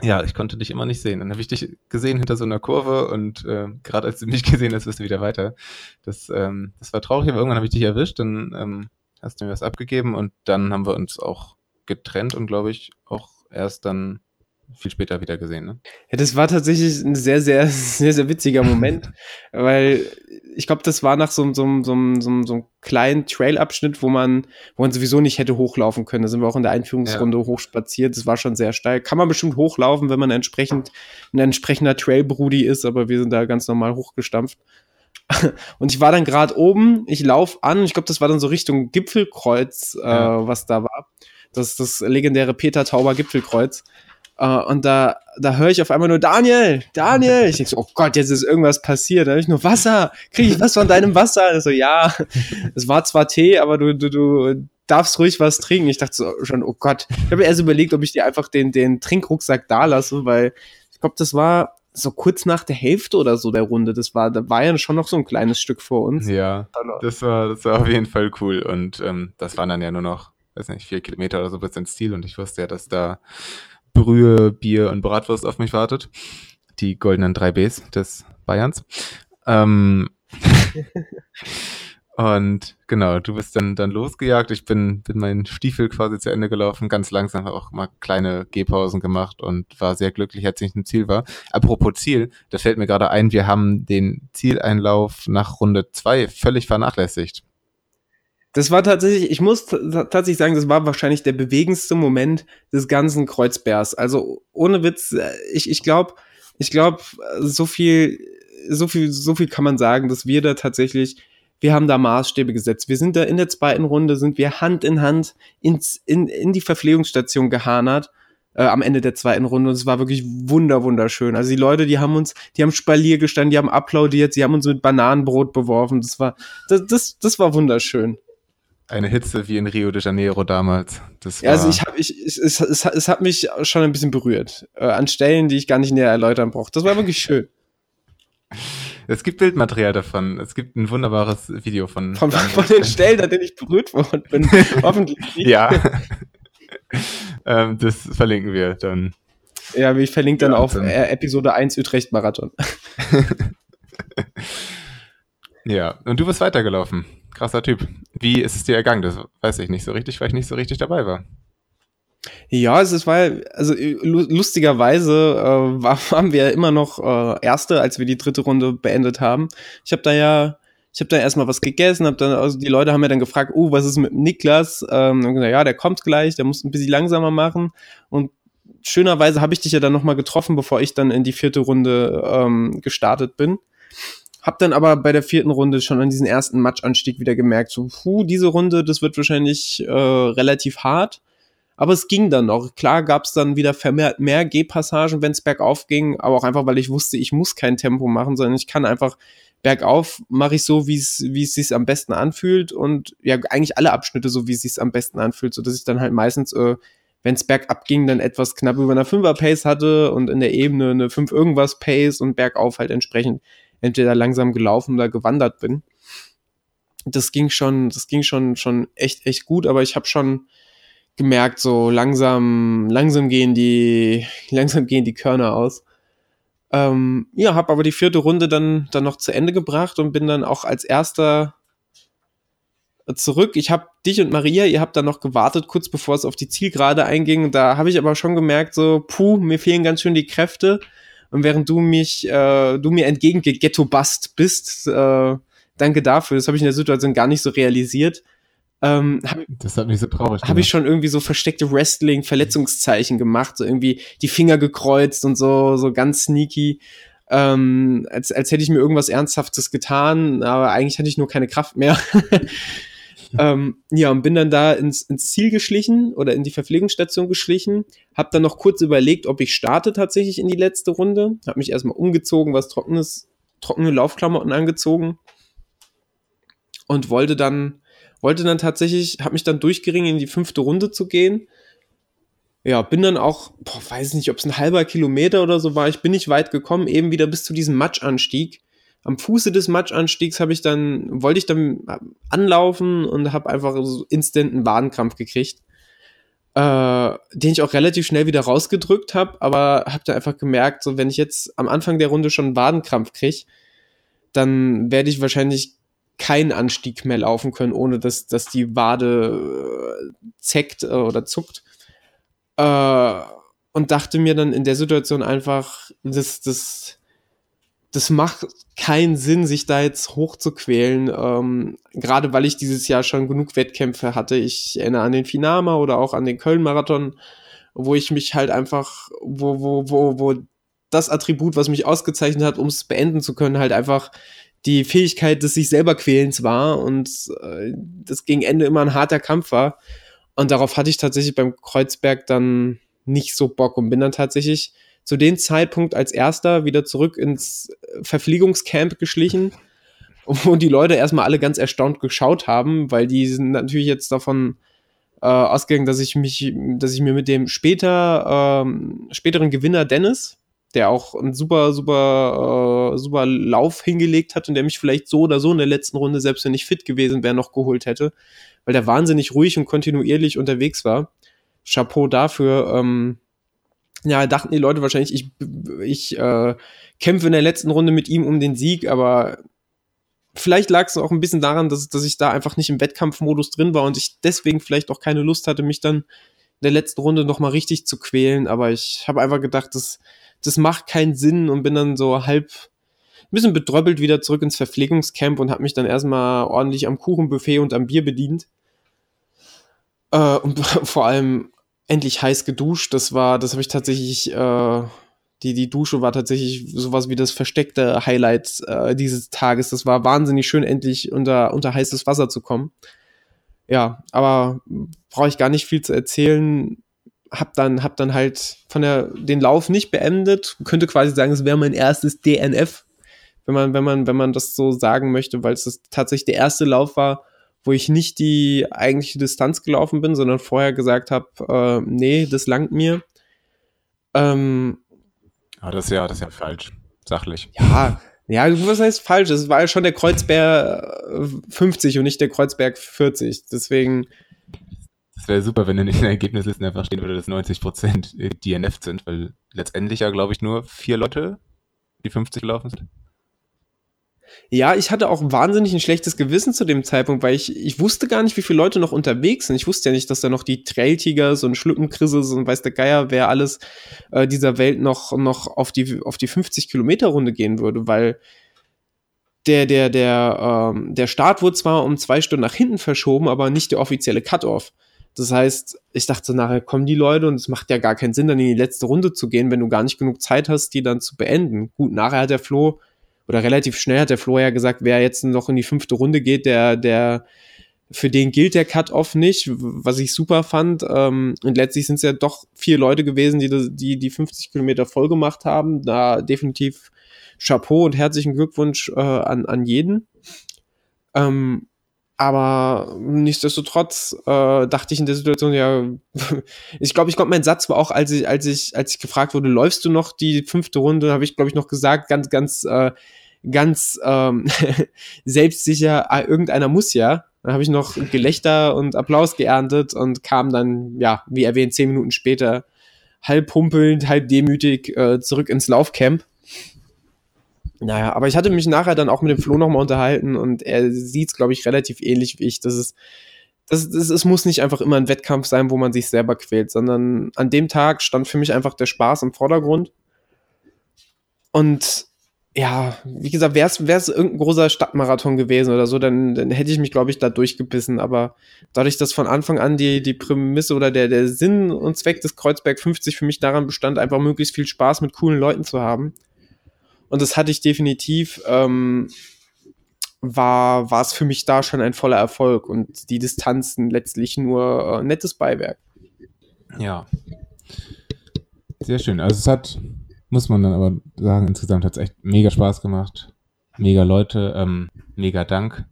[SPEAKER 2] Ja, ich konnte dich immer nicht sehen. Dann habe ich dich gesehen hinter so einer Kurve und äh, gerade als du mich *laughs* gesehen hast, bist du wieder weiter. Das, ähm, das war traurig, aber irgendwann habe ich dich erwischt, dann ähm, hast du mir was abgegeben und dann haben wir uns auch getrennt und glaube ich auch erst dann viel später wieder gesehen. Ne?
[SPEAKER 1] Ja, das war tatsächlich ein sehr, sehr, *laughs* sehr, sehr witziger Moment, *laughs* weil ich glaube, das war nach so, so, so, so, so einem kleinen Trailabschnitt, wo man, wo man sowieso nicht hätte hochlaufen können. Da sind wir auch in der Einführungsrunde ja. hochspaziert. Das war schon sehr steil. Kann man bestimmt hochlaufen, wenn man entsprechend ein entsprechender Trailbrudi ist, aber wir sind da ganz normal hochgestampft. *laughs* Und ich war dann gerade oben, ich laufe an, ich glaube, das war dann so Richtung Gipfelkreuz, äh, ja. was da war. Das ist das legendäre Peter Tauber Gipfelkreuz. Uh, und da, da höre ich auf einmal nur Daniel, Daniel. Ich denke so, oh Gott, jetzt ist irgendwas passiert. Da habe ich nur Wasser. Kriege ich was von deinem Wasser? Und so, ja, es war zwar Tee, aber du, du, du darfst ruhig was trinken. Ich dachte so schon, oh Gott. Ich habe erst überlegt, ob ich dir einfach den, den Trinkrucksack da lasse, weil ich glaube, das war so kurz nach der Hälfte oder so der Runde. Das war, da war ja schon noch so ein kleines Stück vor uns.
[SPEAKER 2] Ja, das war, das war auf jeden Fall cool. Und ähm, das waren dann ja nur noch, weiß nicht, vier Kilometer oder so bis ins Ziel. Und ich wusste ja, dass da Brühe, Bier und Bratwurst auf mich wartet. die goldenen 3Bs des Bayerns. Ähm, *laughs* und genau, du bist dann, dann losgejagt. Ich bin, bin meinen Stiefel quasi zu Ende gelaufen, ganz langsam, habe auch mal kleine Gehpausen gemacht und war sehr glücklich, als ich im Ziel war. Apropos Ziel, da fällt mir gerade ein, wir haben den Zieleinlauf nach Runde zwei völlig vernachlässigt.
[SPEAKER 1] Das war tatsächlich, ich muss tatsächlich sagen, das war wahrscheinlich der bewegendste Moment des ganzen Kreuzbärs. Also ohne Witz, äh, ich, ich glaube, ich glaube, so viel, so viel, so viel kann man sagen, dass wir da tatsächlich wir haben da Maßstäbe gesetzt. Wir sind da in der zweiten Runde, sind wir Hand in Hand ins, in, in die Verpflegungsstation gehanert äh, am Ende der zweiten Runde. Und es war wirklich wunder, wunderschön. Also die Leute, die haben uns, die haben Spalier gestanden, die haben applaudiert, sie haben uns mit Bananenbrot beworfen. Das war, das, das, das war wunderschön.
[SPEAKER 2] Eine Hitze wie in Rio de Janeiro damals.
[SPEAKER 1] Das ja, also ich habe ich, es, es, es, es hat mich schon ein bisschen berührt. Äh, an Stellen, die ich gar nicht näher erläutern brauche. Das war wirklich schön. *laughs*
[SPEAKER 2] Es gibt Bildmaterial davon. Es gibt ein wunderbares Video von.
[SPEAKER 1] Von, von den Stellen, an denen ich berührt worden bin. *laughs* Hoffentlich.
[SPEAKER 2] Ja. *laughs* ähm, das verlinken wir dann.
[SPEAKER 1] Ja, ich verlinke dann ja, auf dann. Äh, Episode 1 Utrecht Marathon.
[SPEAKER 2] ja, und du bist weitergelaufen. Krasser Typ. Wie ist es dir ergangen? Das weiß ich nicht so richtig, weil ich nicht so richtig dabei war.
[SPEAKER 1] Ja, es war, also lustigerweise äh, *laughs* waren wir immer noch äh, Erste, als wir die dritte Runde beendet haben. Ich habe da ja, ich habe da erstmal was gegessen, hab dann, also die Leute haben mir dann gefragt, oh, was ist mit Niklas? Ähm, und gesagt, ja, der kommt gleich, der muss ein bisschen langsamer machen. Und schönerweise habe ich dich ja dann nochmal getroffen, bevor ich dann in die vierte Runde ähm, gestartet bin. Hab dann aber bei der vierten Runde schon an diesen ersten Matchanstieg wieder gemerkt, so, puh, diese Runde, das wird wahrscheinlich äh, relativ hart. Aber es ging dann noch. Klar gab es dann wieder vermehrt mehr Gehpassagen, wenn es bergauf ging, aber auch einfach, weil ich wusste, ich muss kein Tempo machen, sondern ich kann einfach bergauf mache ich so, wie es wie sich am besten anfühlt und ja eigentlich alle Abschnitte so, wie es sich am besten anfühlt, so dass ich dann halt meistens äh, wenn es bergab ging, dann etwas knapp über einer 5er Pace hatte und in der Ebene eine 5 irgendwas Pace und bergauf halt entsprechend entweder langsam gelaufen oder gewandert bin. Das ging schon, das ging schon schon echt echt gut, aber ich habe schon gemerkt, so langsam, langsam gehen die, *laughs* langsam gehen die Körner aus. Ähm, ja, habe aber die vierte Runde dann, dann noch zu Ende gebracht und bin dann auch als erster zurück. Ich habe dich und Maria, ihr habt dann noch gewartet, kurz bevor es auf die Zielgerade einging. Da habe ich aber schon gemerkt, so, puh, mir fehlen ganz schön die Kräfte. Und während du mich, äh, du mir entgegengegettobast bist, äh, danke dafür. Das habe ich in der Situation gar nicht so realisiert. Ähm, hab,
[SPEAKER 2] das hat mich so traurig
[SPEAKER 1] Habe ich schon irgendwie so versteckte Wrestling-Verletzungszeichen gemacht, so irgendwie die Finger gekreuzt und so, so ganz sneaky. Ähm, als, als hätte ich mir irgendwas Ernsthaftes getan, aber eigentlich hatte ich nur keine Kraft mehr. *laughs* *laughs* ähm, ja, und bin dann da ins, ins Ziel geschlichen oder in die Verpflegungsstation geschlichen. Hab dann noch kurz überlegt, ob ich starte tatsächlich in die letzte Runde. Hab mich erstmal umgezogen, was trockenes, trockene Laufklamotten angezogen und wollte dann wollte dann tatsächlich, habe mich dann durchgeringen, in die fünfte Runde zu gehen. Ja, bin dann auch, boah, weiß nicht, ob es ein halber Kilometer oder so war, ich bin nicht weit gekommen, eben wieder bis zu diesem Matschanstieg. Am Fuße des Matschanstiegs habe ich dann, wollte ich dann anlaufen und habe einfach so instant einen Wadenkrampf gekriegt. Äh, den ich auch relativ schnell wieder rausgedrückt habe, aber habe dann einfach gemerkt, so wenn ich jetzt am Anfang der Runde schon einen Wadenkrampf kriege, dann werde ich wahrscheinlich keinen Anstieg mehr laufen können, ohne dass, dass die Wade äh, zeckt äh, oder zuckt. Äh, und dachte mir dann in der Situation einfach, das, das, das macht keinen Sinn, sich da jetzt hochzuquälen. Ähm, Gerade weil ich dieses Jahr schon genug Wettkämpfe hatte. Ich erinnere an den Finama oder auch an den Köln-Marathon, wo ich mich halt einfach, wo, wo, wo, wo das Attribut, was mich ausgezeichnet hat, um es beenden zu können, halt einfach die Fähigkeit des sich selber quälens war und äh, das gegen Ende immer ein harter Kampf war. Und darauf hatte ich tatsächlich beim Kreuzberg dann nicht so Bock und bin dann tatsächlich zu dem Zeitpunkt als erster wieder zurück ins Verpflegungscamp geschlichen, *laughs* wo die Leute erstmal alle ganz erstaunt geschaut haben, weil die sind natürlich jetzt davon äh, ausgegangen, dass ich mich, dass ich mir mit dem später, ähm, späteren Gewinner Dennis, der auch einen super, super, äh, super Lauf hingelegt hat und der mich vielleicht so oder so in der letzten Runde, selbst wenn ich fit gewesen wäre, noch geholt hätte, weil der wahnsinnig ruhig und kontinuierlich unterwegs war. Chapeau dafür. Ähm, ja, dachten die Leute wahrscheinlich, ich, ich äh, kämpfe in der letzten Runde mit ihm um den Sieg, aber vielleicht lag es auch ein bisschen daran, dass, dass ich da einfach nicht im Wettkampfmodus drin war und ich deswegen vielleicht auch keine Lust hatte, mich dann in der letzten Runde nochmal richtig zu quälen. Aber ich habe einfach gedacht, das, das macht keinen Sinn und bin dann so halb ein bisschen bedröppelt wieder zurück ins Verpflegungscamp und habe mich dann erstmal ordentlich am Kuchenbuffet und am Bier bedient. Äh, und *laughs* vor allem endlich heiß geduscht. Das war, das habe ich tatsächlich äh, die, die Dusche war tatsächlich sowas wie das versteckte Highlight äh, dieses Tages. Das war wahnsinnig schön, endlich unter, unter heißes Wasser zu kommen. Ja, aber brauche ich gar nicht viel zu erzählen. Hab dann, hab dann halt von der, den Lauf nicht beendet. Könnte quasi sagen, es wäre mein erstes DNF, wenn man, wenn man, wenn man das so sagen möchte, weil es tatsächlich der erste Lauf war, wo ich nicht die eigentliche Distanz gelaufen bin, sondern vorher gesagt habe, äh, nee, das langt mir. Ähm,
[SPEAKER 2] Ah, das ist ja, das ist ja falsch, sachlich.
[SPEAKER 1] Ja, ja, was heißt falsch? Es war ja schon der Kreuzberg 50 und nicht der Kreuzberg 40. Deswegen.
[SPEAKER 2] Es wäre super, wenn in den Ergebnislisten einfach stehen würde, dass 90% DNF sind, weil letztendlich ja, glaube ich, nur vier Leute die 50 gelaufen sind.
[SPEAKER 1] Ja, ich hatte auch wahnsinnig ein schlechtes Gewissen zu dem Zeitpunkt, weil ich, ich wusste gar nicht, wie viele Leute noch unterwegs sind. Ich wusste ja nicht, dass da noch die Trailtigers und Schlückenkrisses und weiß der Geier, wer alles äh, dieser Welt noch, noch auf die, auf die 50 Kilometer Runde gehen würde, weil der, der, der, ähm, der Start wurde zwar um zwei Stunden nach hinten verschoben, aber nicht der offizielle Cut-Off. Das heißt, ich dachte, nachher kommen die Leute und es macht ja gar keinen Sinn, dann in die letzte Runde zu gehen, wenn du gar nicht genug Zeit hast, die dann zu beenden. Gut, nachher hat der Flo oder relativ schnell hat der Flo ja gesagt, wer jetzt noch in die fünfte Runde geht, der, der, für den gilt der Cut-Off nicht, was ich super fand. Ähm, und letztlich sind es ja doch vier Leute gewesen, die, die die 50 Kilometer voll gemacht haben. Da definitiv Chapeau und herzlichen Glückwunsch äh, an, an jeden. Ähm, aber nichtsdestotrotz äh, dachte ich in der Situation, ja, *laughs* ich glaube, ich glaube, mein Satz war auch, als ich, als ich, als ich gefragt wurde, läufst du noch die fünfte Runde, habe ich, glaube ich, noch gesagt, ganz, ganz, äh, ganz ähm, *laughs* selbstsicher, ah, irgendeiner muss ja. Dann habe ich noch Gelächter und Applaus geerntet und kam dann, ja, wie erwähnt, zehn Minuten später halb humpelnd, halb demütig äh, zurück ins Laufcamp. Naja, aber ich hatte mich nachher dann auch mit dem Flo nochmal unterhalten und er sieht es, glaube ich, relativ ähnlich wie ich. Das ist, das, das, es muss nicht einfach immer ein Wettkampf sein, wo man sich selber quält, sondern an dem Tag stand für mich einfach der Spaß im Vordergrund. Und ja, wie gesagt, wäre es irgendein großer Stadtmarathon gewesen oder so, dann, dann hätte ich mich, glaube ich, da durchgebissen. Aber dadurch, dass von Anfang an die, die Prämisse oder der, der Sinn und Zweck des Kreuzberg 50 für mich daran bestand, einfach möglichst viel Spaß mit coolen Leuten zu haben, und das hatte ich definitiv, ähm, war, es für mich da schon ein voller Erfolg und die Distanzen letztlich nur äh, nettes Beiwerk.
[SPEAKER 2] Ja. Sehr schön. Also es hat, muss man dann aber sagen, insgesamt hat es echt mega Spaß gemacht. Mega Leute, ähm, mega Dank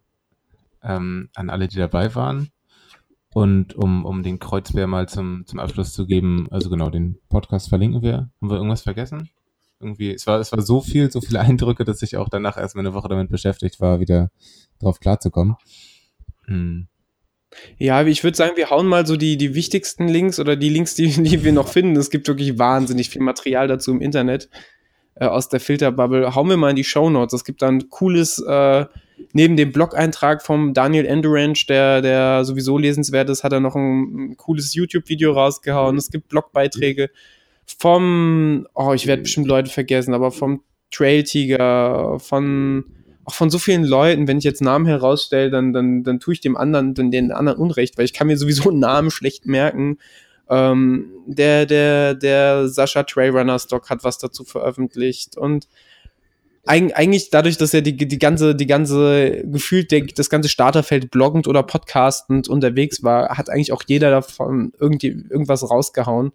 [SPEAKER 2] ähm, an alle, die dabei waren. Und um, um den Kreuzbär mal zum, zum Abschluss zu geben, also genau, den Podcast verlinken wir. Haben wir irgendwas vergessen? irgendwie, es war, es war so viel, so viele *laughs* Eindrücke, dass ich auch danach erstmal eine Woche damit beschäftigt war, wieder drauf klarzukommen. Hm.
[SPEAKER 1] Ja, ich würde sagen, wir hauen mal so die, die wichtigsten Links oder die Links, die, *laughs* die wir noch finden. Es gibt wirklich wahnsinnig viel Material dazu im Internet äh, aus der Filterbubble. Hauen wir mal in die Show Notes. Es gibt dann cooles, äh, neben dem Blog-Eintrag vom Daniel Endurange, der, der sowieso lesenswert ist, hat er noch ein, ein cooles YouTube-Video rausgehauen. Es gibt Blogbeiträge vom, oh, ich werde bestimmt Leute vergessen, aber vom Trail Tiger, von auch von so vielen Leuten, wenn ich jetzt Namen herausstelle, dann, dann, dann tue ich dem anderen, dann den anderen Unrecht, weil ich kann mir sowieso *laughs* Namen schlecht merken. Ähm, der, der, der Sascha Trailrunner Stock hat was dazu veröffentlicht und eigentlich dadurch, dass er die, die ganze, die ganze, gefühlt der, das ganze Starterfeld bloggend oder podcastend unterwegs war, hat eigentlich auch jeder davon irgendwie irgendwas rausgehauen.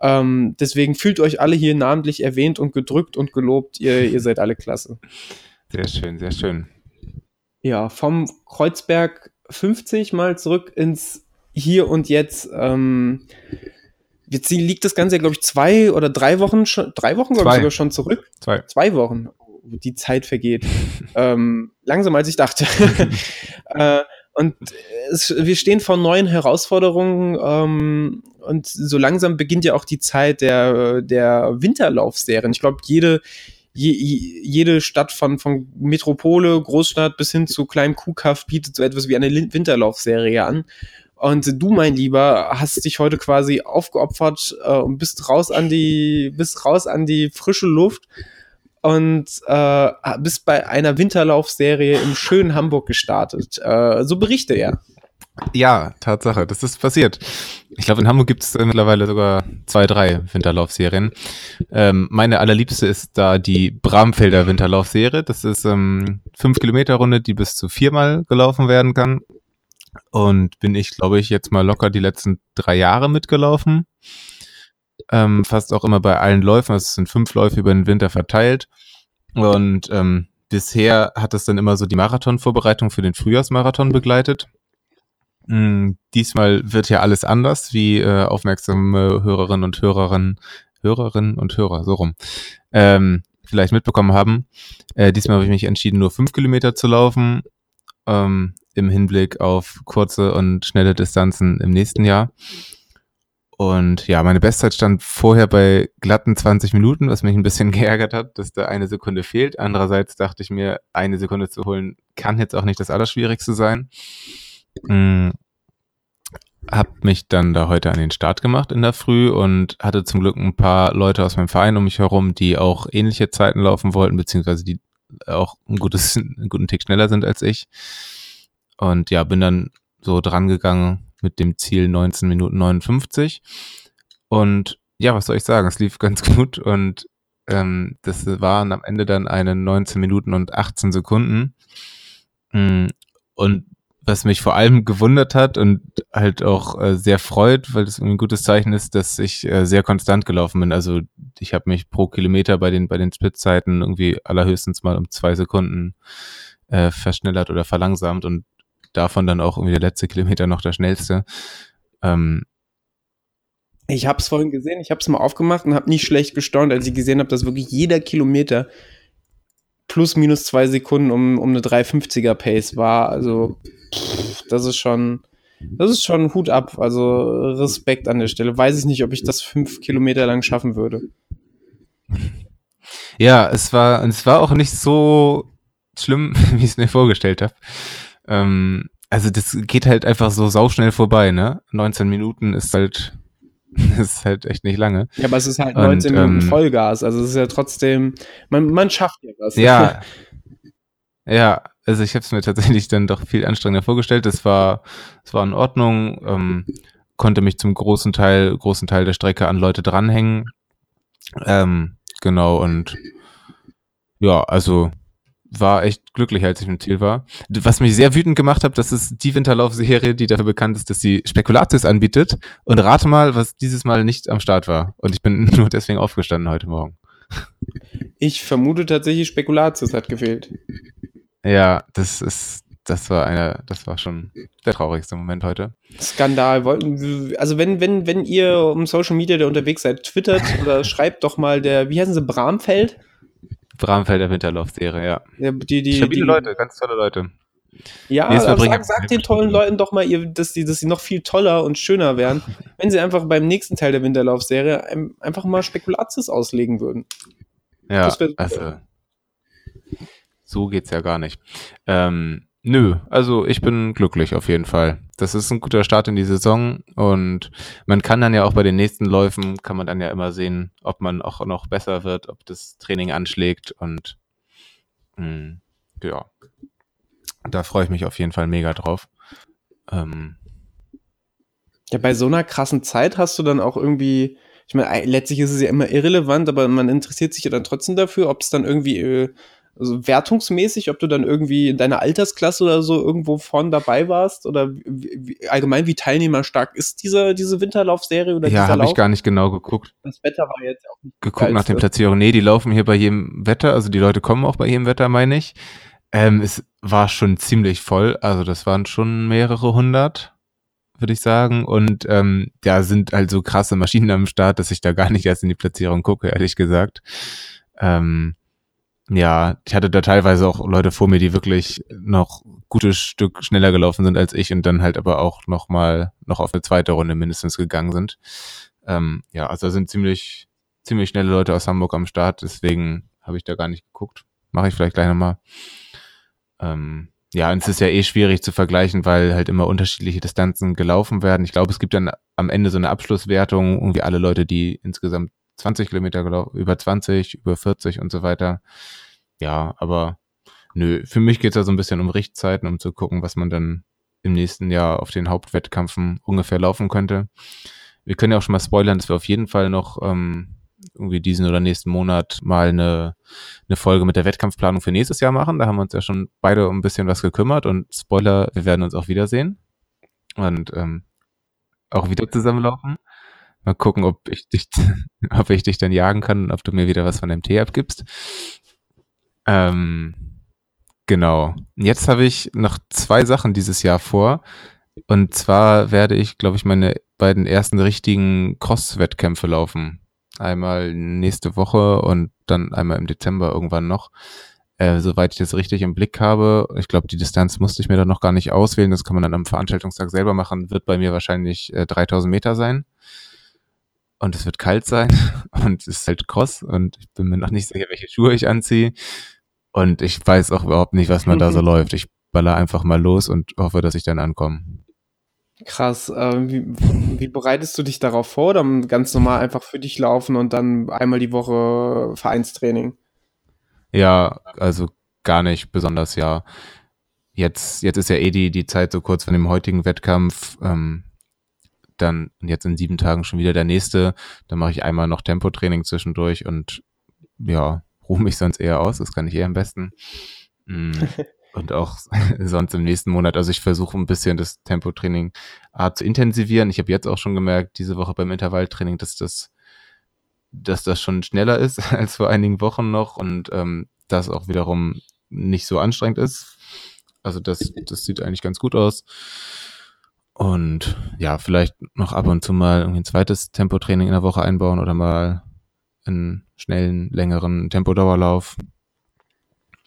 [SPEAKER 1] Ähm, deswegen fühlt euch alle hier namentlich erwähnt und gedrückt und gelobt. Ihr, ihr seid alle klasse.
[SPEAKER 2] Sehr schön, sehr schön.
[SPEAKER 1] Ja, vom Kreuzberg 50 mal zurück ins Hier und Jetzt. Ähm, jetzt liegt das Ganze, glaube ich, zwei oder drei Wochen schon, drei Wochen, glaube ich, sogar schon zurück.
[SPEAKER 2] Zwei.
[SPEAKER 1] Zwei Wochen. Die Zeit vergeht. *laughs* ähm, langsam als ich dachte. *laughs* äh, Und es, wir stehen vor neuen Herausforderungen ähm, und so langsam beginnt ja auch die Zeit der, der Winterlaufserien. Ich glaube, jede, je, jede Stadt von, von Metropole, Großstadt bis hin zu kleinem Kuhkaff bietet so etwas wie eine Winterlaufserie an. Und du, mein Lieber, hast dich heute quasi aufgeopfert äh, und bist raus an die, bist raus an die frische Luft und äh, bist bei einer Winterlaufserie im schönen Hamburg gestartet. Äh, so berichte er.
[SPEAKER 2] Ja, Tatsache, das ist passiert. Ich glaube, in Hamburg gibt es mittlerweile sogar zwei, drei Winterlaufserien. Ähm, meine allerliebste ist da die Bramfelder Winterlaufserie. Das ist ähm, fünf Kilometer Runde, die bis zu viermal gelaufen werden kann. Und bin ich, glaube ich, jetzt mal locker die letzten drei Jahre mitgelaufen. Ähm, fast auch immer bei allen Läufen. Also es sind fünf Läufe über den Winter verteilt. Und ähm, bisher hat es dann immer so die Marathonvorbereitung für den Frühjahrsmarathon begleitet. Hm, diesmal wird ja alles anders, wie äh, aufmerksame Hörerinnen und Hörerinnen, Hörerinnen und Hörer, so rum, ähm, vielleicht mitbekommen haben. Äh, diesmal habe ich mich entschieden, nur fünf Kilometer zu laufen, ähm, im Hinblick auf kurze und schnelle Distanzen im nächsten Jahr. Und ja, meine Bestzeit stand vorher bei glatten 20 Minuten, was mich ein bisschen *laughs* geärgert hat, dass da eine Sekunde fehlt. Andererseits dachte ich mir, eine Sekunde zu holen kann jetzt auch nicht das Allerschwierigste sein. Hm, hab mich dann da heute an den Start gemacht in der Früh und hatte zum Glück ein paar Leute aus meinem Verein um mich herum, die auch ähnliche Zeiten laufen wollten, beziehungsweise die auch ein gutes, *laughs* einen guten Tick schneller sind als ich. Und ja, bin dann so dran gegangen mit dem Ziel 19 Minuten 59. Und ja, was soll ich sagen? Es lief ganz *laughs* gut und ähm, das waren am Ende dann eine 19 Minuten und 18 Sekunden. Hm, und was mich vor allem gewundert hat und halt auch äh, sehr freut, weil das ein gutes Zeichen ist, dass ich äh, sehr konstant gelaufen bin. Also ich habe mich pro Kilometer bei den bei den Splitzeiten irgendwie allerhöchstens mal um zwei Sekunden äh, verschnellert oder verlangsamt und davon dann auch irgendwie der letzte Kilometer noch der schnellste. Ähm,
[SPEAKER 1] ich habe es vorhin gesehen, ich habe es mal aufgemacht und habe nicht schlecht gestaunt, als ich gesehen habe, dass wirklich jeder Kilometer plus minus zwei Sekunden um, um eine 350er Pace war. Also das ist schon, das ist schon Hut ab. Also Respekt an der Stelle. Weiß ich nicht, ob ich das fünf Kilometer lang schaffen würde.
[SPEAKER 2] Ja, es war, es war auch nicht so schlimm, *laughs* wie ich es mir vorgestellt habe. Ähm, also das geht halt einfach so sauschnell vorbei, ne? 19 Minuten ist halt, *laughs* ist halt echt nicht lange.
[SPEAKER 1] Ja, aber es ist halt 19 Und, Minuten ähm, Vollgas. Also es ist ja trotzdem, man, man schafft ja was.
[SPEAKER 2] Ja. *laughs* ja, also ich habe es mir tatsächlich dann doch viel anstrengender vorgestellt. Es war, es war in Ordnung, ähm, konnte mich zum großen Teil, großen Teil der Strecke an Leute dranhängen. Ähm, genau, und ja, also war echt glücklich, als ich im Ziel war. Was mich sehr wütend gemacht hat, das ist die Winterlaufserie, die dafür bekannt ist, dass sie Spekulatius anbietet. Und rate mal, was dieses Mal nicht am Start war. Und ich bin *laughs* nur deswegen aufgestanden heute Morgen.
[SPEAKER 1] Ich vermute tatsächlich, Spekulatius hat gefehlt.
[SPEAKER 2] Ja, das ist, das war einer, das war schon der traurigste Moment heute.
[SPEAKER 1] Skandal. Also wenn, wenn, wenn ihr um Social Media da unterwegs seid, twittert oder *laughs* schreibt doch mal der, wie heißen sie, Bramfeld?
[SPEAKER 2] Bramfelder Winterlauf-Serie, ja.
[SPEAKER 1] ja. die, die,
[SPEAKER 2] Stabile die, Leute, ganz tolle Leute.
[SPEAKER 1] Ja, aber sag, sag den tollen Leuten doch mal, ihr, dass, die, dass sie noch viel toller und schöner wären, *laughs* wenn sie einfach beim nächsten Teil der Winterlaufserie einfach mal Spekulatius auslegen würden.
[SPEAKER 2] Ja, also so geht's ja gar nicht. Ähm, nö, also ich bin glücklich auf jeden Fall. Das ist ein guter Start in die Saison und man kann dann ja auch bei den nächsten Läufen, kann man dann ja immer sehen, ob man auch noch besser wird, ob das Training anschlägt und mh, hm, ja, da freue ich mich auf jeden Fall mega drauf. Ähm,
[SPEAKER 1] ja, bei so einer krassen Zeit hast du dann auch irgendwie, ich meine, letztlich ist es ja immer irrelevant, aber man interessiert sich ja dann trotzdem dafür, ob es dann irgendwie äh, also wertungsmäßig, ob du dann irgendwie in deiner Altersklasse oder so irgendwo vorn dabei warst oder wie, allgemein wie teilnehmerstark ist diese, diese Winterlaufserie oder
[SPEAKER 2] Ja, habe ich gar nicht genau geguckt.
[SPEAKER 1] Das Wetter war jetzt auch nicht
[SPEAKER 2] geguckt nach den Platzierungen. Nee, die laufen hier bei jedem Wetter, also die Leute kommen auch bei jedem Wetter, meine ich. Ähm, es war schon ziemlich voll, also das waren schon mehrere hundert, würde ich sagen. Und ähm, da sind halt so krasse Maschinen am Start, dass ich da gar nicht erst in die Platzierung gucke, ehrlich gesagt. Ähm, ja, ich hatte da teilweise auch Leute vor mir, die wirklich noch gutes Stück schneller gelaufen sind als ich und dann halt aber auch noch mal noch auf eine zweite Runde mindestens gegangen sind. Ähm, ja, also da sind ziemlich ziemlich schnelle Leute aus Hamburg am Start, deswegen habe ich da gar nicht geguckt. Mache ich vielleicht gleich nochmal. Ähm, ja, und es ist ja eh schwierig zu vergleichen, weil halt immer unterschiedliche Distanzen gelaufen werden. Ich glaube, es gibt dann am Ende so eine Abschlusswertung, irgendwie alle Leute, die insgesamt 20 Kilometer gelaufen, über 20, über 40 und so weiter. Ja, aber nö, für mich geht es ja so ein bisschen um Richtzeiten, um zu gucken, was man dann im nächsten Jahr auf den Hauptwettkampfen ungefähr laufen könnte. Wir können ja auch schon mal spoilern, dass wir auf jeden Fall noch ähm, irgendwie diesen oder nächsten Monat mal eine, eine Folge mit der Wettkampfplanung für nächstes Jahr machen. Da haben wir uns ja schon beide um ein bisschen was gekümmert und Spoiler, wir werden uns auch wiedersehen und ähm, auch wieder zusammenlaufen. Mal gucken, ob ich dich, *laughs* ob ich dich dann jagen kann und ob du mir wieder was von dem Tee abgibst. Ähm, genau. Jetzt habe ich noch zwei Sachen dieses Jahr vor. Und zwar werde ich, glaube ich, meine beiden ersten richtigen Cross-Wettkämpfe laufen. Einmal nächste Woche und dann einmal im Dezember irgendwann noch. Äh, soweit ich das richtig im Blick habe. Ich glaube, die Distanz musste ich mir dann noch gar nicht auswählen. Das kann man dann am Veranstaltungstag selber machen. Wird bei mir wahrscheinlich äh, 3000 Meter sein. Und es wird kalt sein. *laughs* Und es ist halt cross. Und ich bin mir noch nicht sicher, welche Schuhe ich anziehe. Und ich weiß auch überhaupt nicht, was man da so läuft. Ich baller einfach mal los und hoffe, dass ich dann ankomme.
[SPEAKER 1] Krass. Äh, wie, wie bereitest du dich darauf vor? Oder ganz normal einfach für dich laufen und dann einmal die Woche Vereinstraining?
[SPEAKER 2] Ja, also gar nicht besonders, ja. Jetzt, jetzt ist ja eh die, die Zeit so kurz von dem heutigen Wettkampf. Ähm, dann jetzt in sieben Tagen schon wieder der nächste. Dann mache ich einmal noch Tempotraining zwischendurch und ja, ruhe mich sonst eher aus. Das kann ich eher am besten. Mm. *laughs* und auch *laughs* sonst im nächsten Monat. Also ich versuche ein bisschen das Tempotraining A zu intensivieren. Ich habe jetzt auch schon gemerkt, diese Woche beim Intervalltraining, dass das, dass das schon schneller ist *laughs* als vor einigen Wochen noch und ähm, das auch wiederum nicht so anstrengend ist. Also das, das sieht eigentlich ganz gut aus. Und ja, vielleicht noch ab und zu mal irgendwie ein zweites Tempotraining in der Woche einbauen oder mal einen schnellen, längeren Tempodauerlauf.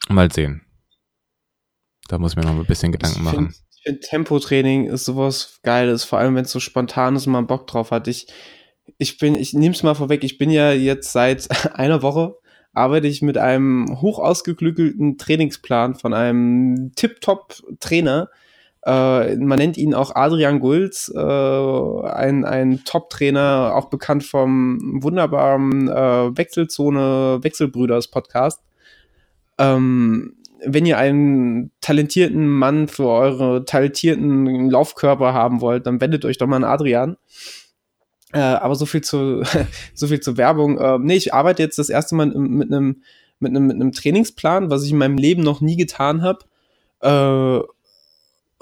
[SPEAKER 2] Mal sehen. Da muss ich mir noch ein bisschen Gedanken machen.
[SPEAKER 1] Find, ich finde, Tempotraining ist sowas Geiles, vor allem wenn es so spontan ist und man Bock drauf hat. Ich, ich bin, ich nehme es mal vorweg, ich bin ja jetzt seit *laughs* einer Woche arbeite ich mit einem hoch ausgeklügelten Trainingsplan von einem Tip-Top-Trainer. Äh, man nennt ihn auch Adrian Gulz, äh, ein, ein Top-Trainer, auch bekannt vom wunderbaren äh, Wechselzone Wechselbrüders Podcast. Ähm, wenn ihr einen talentierten Mann für eure talentierten Laufkörper haben wollt, dann wendet euch doch mal an Adrian. Äh, aber so viel zu, *laughs* so viel zur Werbung. Äh, nee, ich arbeite jetzt das erste Mal mit einem, mit einem, mit einem Trainingsplan, was ich in meinem Leben noch nie getan habe. Äh,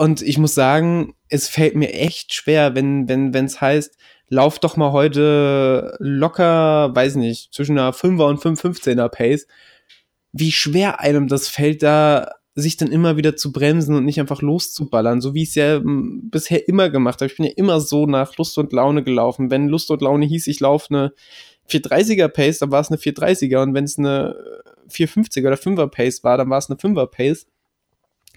[SPEAKER 1] und ich muss sagen, es fällt mir echt schwer, wenn, wenn, wenn es heißt, lauf doch mal heute locker, weiß nicht, zwischen einer 5er und 5,15er Pace wie schwer einem das fällt, da sich dann immer wieder zu bremsen und nicht einfach loszuballern, so wie ich es ja hm, bisher immer gemacht habe. Ich bin ja immer so nach Lust und Laune gelaufen. Wenn Lust und Laune hieß, ich laufe eine 430er Pace, dann war es eine 430er und wenn es eine 450er oder 5er Pace war, dann war es eine 5er Pace.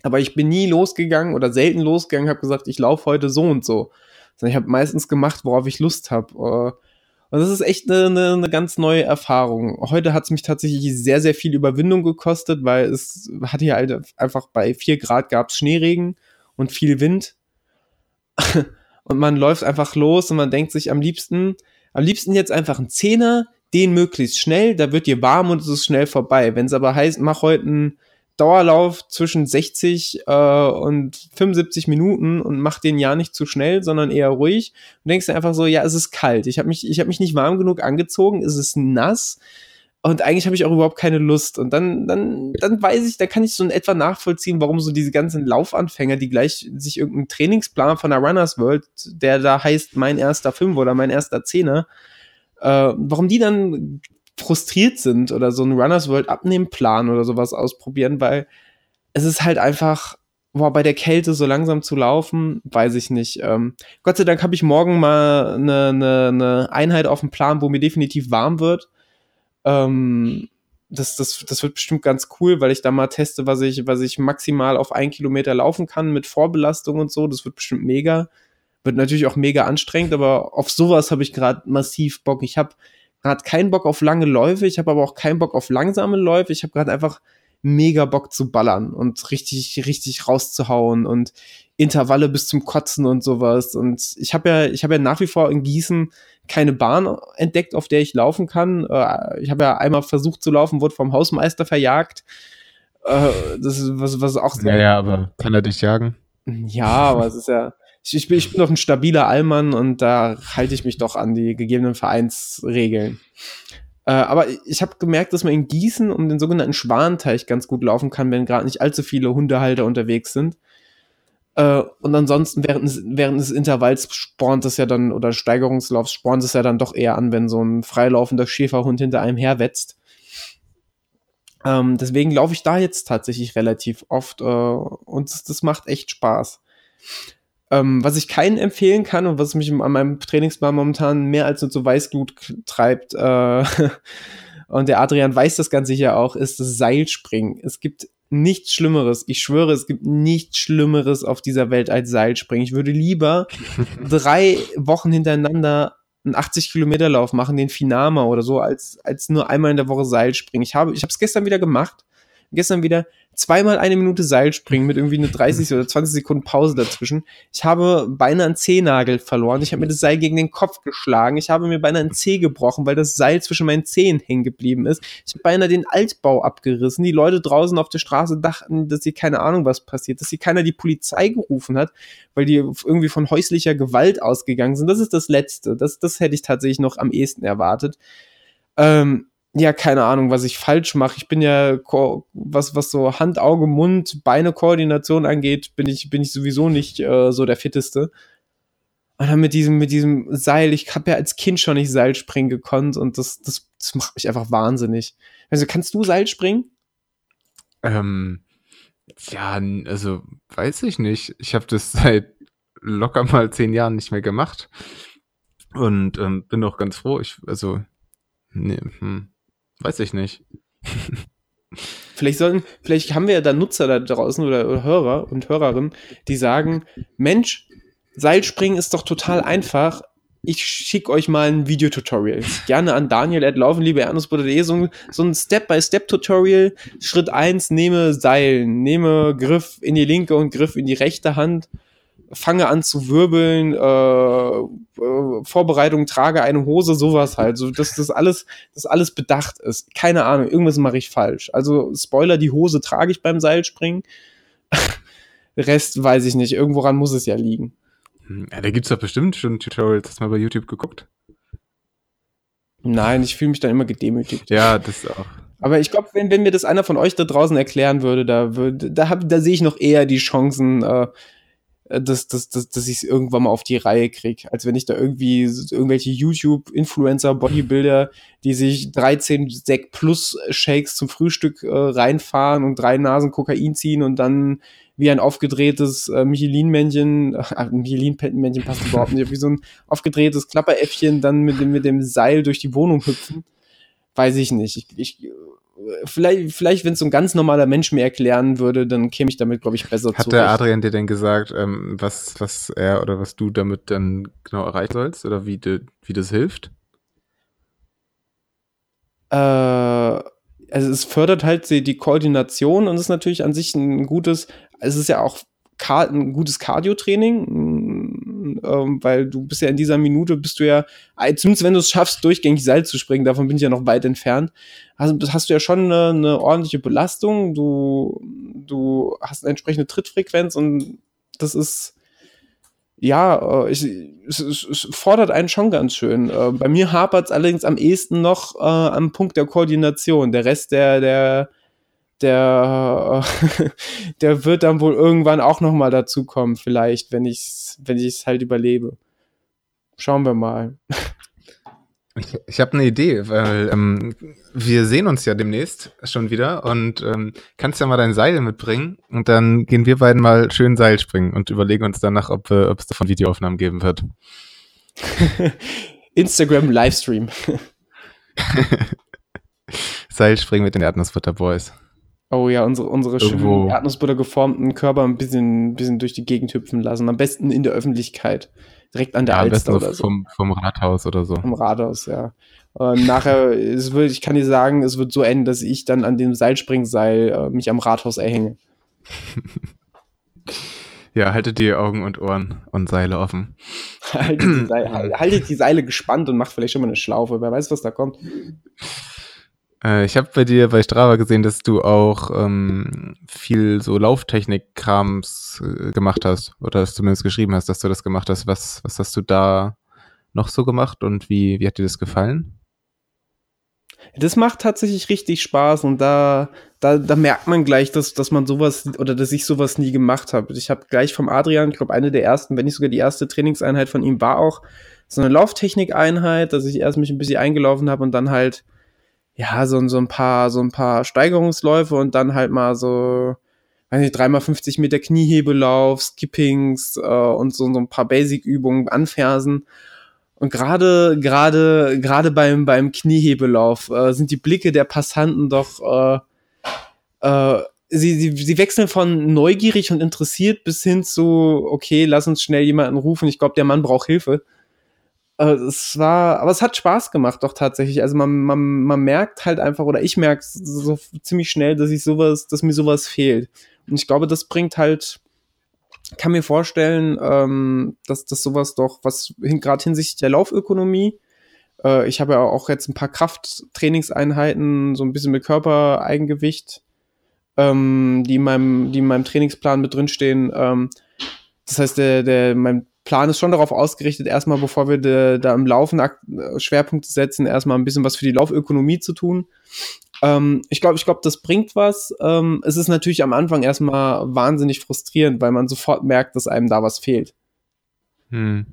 [SPEAKER 1] Aber ich bin nie losgegangen oder selten losgegangen, habe gesagt, ich laufe heute so und so. Sondern ich habe meistens gemacht, worauf ich Lust habe. Und das ist echt eine, eine, eine ganz neue Erfahrung. Heute hat es mich tatsächlich sehr, sehr viel Überwindung gekostet, weil es hat hier halt einfach bei vier Grad gab es Schneeregen und viel Wind. *laughs* und man läuft einfach los und man denkt sich am liebsten, am liebsten jetzt einfach ein Zehner, den möglichst schnell, da wird dir warm und es ist schnell vorbei. Wenn es aber heißt, mach heute einen Dauerlauf zwischen 60 äh, und 75 Minuten und mach den ja nicht zu schnell, sondern eher ruhig. Und denkst dir einfach so, ja, es ist kalt. Ich habe mich, ich habe mich nicht warm genug angezogen, es ist nass. Und eigentlich habe ich auch überhaupt keine Lust. Und dann, dann, dann weiß ich, da kann ich so in etwa nachvollziehen, warum so diese ganzen Laufanfänger, die gleich sich irgendeinen Trainingsplan von der Runners World, der da heißt mein erster Fünf oder mein erster Zehner, äh, warum die dann frustriert sind oder so einen Runners World Abnehmplan oder sowas ausprobieren, weil es ist halt einfach, boah, bei der Kälte so langsam zu laufen, weiß ich nicht. Ähm, Gott sei Dank habe ich morgen mal eine, eine, eine Einheit auf dem Plan, wo mir definitiv warm wird. Ähm, das, das, das wird bestimmt ganz cool, weil ich da mal teste, was ich, was ich maximal auf ein Kilometer laufen kann mit Vorbelastung und so. Das wird bestimmt mega. Wird natürlich auch mega anstrengend, aber auf sowas habe ich gerade massiv Bock. Ich habe gerade keinen Bock auf lange Läufe, ich habe aber auch keinen Bock auf langsame Läufe. Ich habe gerade einfach mega Bock zu ballern und richtig, richtig rauszuhauen und Intervalle bis zum Kotzen und sowas. Und ich habe ja, ich habe ja nach wie vor in Gießen keine Bahn entdeckt, auf der ich laufen kann. Äh, ich habe ja einmal versucht zu laufen, wurde vom Hausmeister verjagt. Äh, das ist was, was auch
[SPEAKER 2] sehr. Ja, ja, aber kann er dich jagen?
[SPEAKER 1] Ja, aber es ist ja. Ich, ich, bin, ich bin doch ein stabiler Allmann und da halte ich mich doch an die gegebenen Vereinsregeln. Äh, aber ich habe gemerkt, dass man in Gießen um den sogenannten Schwanteich ganz gut laufen kann, wenn gerade nicht allzu viele Hundehalter unterwegs sind. Äh, und ansonsten während des, während des Intervalls spornt es ja dann, oder Steigerungslaufs spornt es ja dann doch eher an, wenn so ein freilaufender Schäferhund hinter einem herwetzt. Ähm, deswegen laufe ich da jetzt tatsächlich relativ oft äh, und das, das, macht echt Spaß. Ähm, was ich keinen empfehlen kann und was mich an meinem Trainingsplan momentan mehr als nur zu Weißglut treibt, äh, *laughs* und der Adrian weiß das ganz sicher auch, ist das Seilspringen. Es gibt nichts Schlimmeres. Ich schwöre, es gibt nichts Schlimmeres auf dieser Welt als Seilspringen. Ich würde lieber *laughs* drei Wochen hintereinander einen 80 Kilometer Lauf machen, den Finama oder so, als, als nur einmal in der Woche Seilspringen. Ich habe, ich habe es gestern wieder gemacht. Gestern wieder zweimal eine Minute Seil springen mit irgendwie eine 30 oder 20 Sekunden Pause dazwischen. Ich habe beinahe einen Zehennagel verloren. Ich habe mir das Seil gegen den Kopf geschlagen. Ich habe mir beinahe einen Zeh gebrochen, weil das Seil zwischen meinen Zehen hängen geblieben ist. Ich habe beinahe den Altbau abgerissen. Die Leute draußen auf der Straße dachten, dass hier keine Ahnung was passiert, dass hier keiner die Polizei gerufen hat, weil die irgendwie von häuslicher Gewalt ausgegangen sind. Das ist das Letzte. Das, das hätte ich tatsächlich noch am ehesten erwartet. Ähm, ja, keine Ahnung, was ich falsch mache. Ich bin ja, was, was so Hand, Auge, Mund, Beine Koordination angeht, bin ich, bin ich sowieso nicht äh, so der Fitteste. Und dann mit diesem, mit diesem Seil, ich habe ja als Kind schon nicht Seil springen gekonnt und das, das, das macht mich einfach wahnsinnig. Also, kannst du Seil springen?
[SPEAKER 2] Ähm, ja, also, weiß ich nicht. Ich habe das *laughs* seit locker mal zehn Jahren nicht mehr gemacht. Und ähm, bin auch ganz froh. Ich, also, nee, hm. Weiß ich nicht.
[SPEAKER 1] Vielleicht sollen, vielleicht haben wir ja da Nutzer da draußen oder, Hörer und Hörerinnen, die sagen, Mensch, Seilspringen ist doch total einfach. Ich schicke euch mal ein Videotutorial. Gerne an Daniel at laufenliebeernstbruder.de so, so ein Step-by-Step-Tutorial. Schritt eins nehme Seil, nehme Griff in die linke und Griff in die rechte Hand fange an zu wirbeln, äh, äh, Vorbereitung, trage eine Hose, sowas halt. So, dass das alles, das alles bedacht ist. Keine Ahnung, irgendwas mache ich falsch. Also, Spoiler, die Hose trage ich beim Seilspringen. *laughs* Rest weiß ich nicht. Irgendworan muss es ja liegen.
[SPEAKER 2] Hm, ja, da gibt's doch bestimmt schon Tutorials. Hast du mal bei YouTube geguckt?
[SPEAKER 1] Nein, ich fühle mich dann immer gedemütigt.
[SPEAKER 2] Ja, das auch.
[SPEAKER 1] Aber ich glaube, wenn, wenn mir das einer von euch da draußen erklären würde, da, würde, da, hab, da sehe ich noch eher die Chancen, äh, dass, dass, dass, dass ich es irgendwann mal auf die Reihe kriege. Als wenn ich da irgendwie irgendwelche YouTube-Influencer, Bodybuilder, die sich 13 Sek plus Shakes zum Frühstück äh, reinfahren und drei Nasen Kokain ziehen und dann wie ein aufgedrehtes äh, Michelin-Männchen, *laughs* äh, Michelin-Männchen passt überhaupt nicht, wie so ein aufgedrehtes Klapperäffchen dann mit dem, mit dem Seil durch die Wohnung hüpfen. Weiß ich nicht. Ich, ich vielleicht, vielleicht wenn es so ein ganz normaler Mensch mir erklären würde, dann käme ich damit, glaube ich, besser
[SPEAKER 2] Hat zurecht. der Adrian dir denn gesagt, ähm, was, was er oder was du damit dann genau erreichen sollst oder wie, de, wie das hilft?
[SPEAKER 1] Äh, also es fördert halt die, die Koordination und ist natürlich an sich ein gutes, es ist ja auch ein gutes Cardio-Training, ähm, weil du bist ja in dieser Minute, bist du ja, äh, zumindest wenn du es schaffst, durchgängig Seil zu springen, davon bin ich ja noch weit entfernt, hast, hast du ja schon eine, eine ordentliche Belastung, du, du hast eine entsprechende Trittfrequenz und das ist, ja, äh, ich, es, es, fordert einen schon ganz schön. Äh, bei mir hapert es allerdings am ehesten noch äh, am Punkt der Koordination. Der Rest der, der, der, *laughs* der wird dann wohl irgendwann auch noch mal dazukommen, vielleicht, wenn ich es wenn ich's halt überlebe. Schauen wir mal. *laughs*
[SPEAKER 2] Ich, ich habe eine Idee, weil ähm, wir sehen uns ja demnächst schon wieder und ähm, kannst ja mal dein Seil mitbringen und dann gehen wir beiden mal schön Seil springen und überlegen uns danach, ob, äh, es davon Videoaufnahmen geben wird. *laughs*
[SPEAKER 1] Instagram Livestream.
[SPEAKER 2] Seilspringen mit den Erdnussbutter Boys.
[SPEAKER 1] Oh ja, unsere, unsere schönen Erdnussbutter geformten Körper ein bisschen, bisschen durch die Gegend hüpfen lassen. Am besten in der Öffentlichkeit. Direkt an der
[SPEAKER 2] Ja, am besten
[SPEAKER 1] Alster oder so.
[SPEAKER 2] vom, vom Rathaus oder so.
[SPEAKER 1] Am Rathaus, ja. Und nachher, es wird, ich kann dir sagen, es wird so enden, dass ich dann an dem Seilspringseil äh, mich am Rathaus erhänge. *laughs*
[SPEAKER 2] Ja, haltet die Augen und Ohren und Seile offen.
[SPEAKER 1] haltet, die Seile, *clears throat* haltet die Seile gespannt und macht vielleicht schon mal eine Schlaufe. Wer weiß, was da kommt.
[SPEAKER 2] Äh, ich habe bei dir bei Strava gesehen, dass du auch ähm, viel so Lauftechnik-Krams äh, gemacht hast. Oder dass zumindest geschrieben hast, dass du das gemacht hast. Was, was hast du da noch so gemacht und wie, wie hat dir das gefallen?
[SPEAKER 1] Das macht tatsächlich richtig Spaß und da, da, da merkt man gleich, dass, dass man sowas oder dass ich sowas nie gemacht habe. Ich habe gleich vom Adrian, ich glaube, eine der ersten, wenn nicht sogar die erste Trainingseinheit von ihm war auch so eine Lauftechnik-Einheit, dass ich erst mich ein bisschen eingelaufen habe und dann halt, ja, so, so ein paar, so ein paar Steigerungsläufe und dann halt mal so, weiß nicht, dreimal 50 Meter Kniehebelauf, Skippings äh, und so, so ein paar Basic-Übungen anfersen. Und gerade, gerade, gerade beim, beim Kniehebelauf äh, sind die Blicke der Passanten doch, äh, äh, sie, sie, sie wechseln von neugierig und interessiert bis hin zu, okay, lass uns schnell jemanden rufen, ich glaube, der Mann braucht Hilfe. Äh, es war, aber es hat Spaß gemacht doch tatsächlich. Also man, man, man merkt halt einfach, oder ich merke so ziemlich schnell, dass ich sowas, dass mir sowas fehlt. Und ich glaube, das bringt halt, kann mir vorstellen, ähm, dass das sowas doch, was hin, gerade hinsichtlich der Laufökonomie, äh, ich habe ja auch jetzt ein paar Krafttrainingseinheiten, so ein bisschen mit Körpereigengewicht, ähm, die in meinem, die in meinem Trainingsplan mit drinstehen. Ähm, das heißt, der, der, mein Plan ist schon darauf ausgerichtet, erstmal, bevor wir de, da im Laufen Ak- Schwerpunkte setzen, erstmal ein bisschen was für die Laufökonomie zu tun. Ähm, ich glaube, ich glaube, das bringt was. Ähm, es ist natürlich am Anfang erstmal wahnsinnig frustrierend, weil man sofort merkt, dass einem da was fehlt.
[SPEAKER 2] Hm.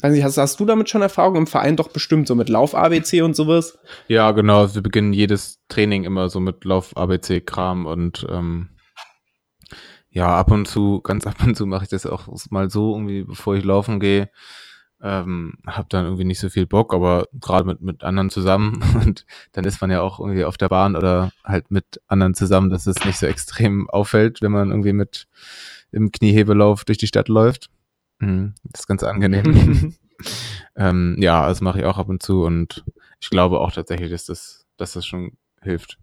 [SPEAKER 1] Weiß nicht, hast, hast du damit schon Erfahrung im Verein doch bestimmt, so mit Lauf-ABC und sowas?
[SPEAKER 2] Ja, genau. Wir beginnen jedes Training immer so mit Lauf-ABC-Kram und ähm, ja, ab und zu, ganz *laughs* ab und zu mache ich das auch mal so irgendwie, bevor ich laufen gehe. Ähm, hab dann irgendwie nicht so viel Bock, aber gerade mit, mit anderen zusammen *laughs* und dann ist man ja auch irgendwie auf der Bahn oder halt mit anderen zusammen, dass es nicht so extrem auffällt, wenn man irgendwie mit im Kniehebelauf durch die Stadt läuft. Mhm, das ist ganz angenehm. *laughs* ähm, ja, das mache ich auch ab und zu und ich glaube auch tatsächlich, dass das, dass das schon hilft.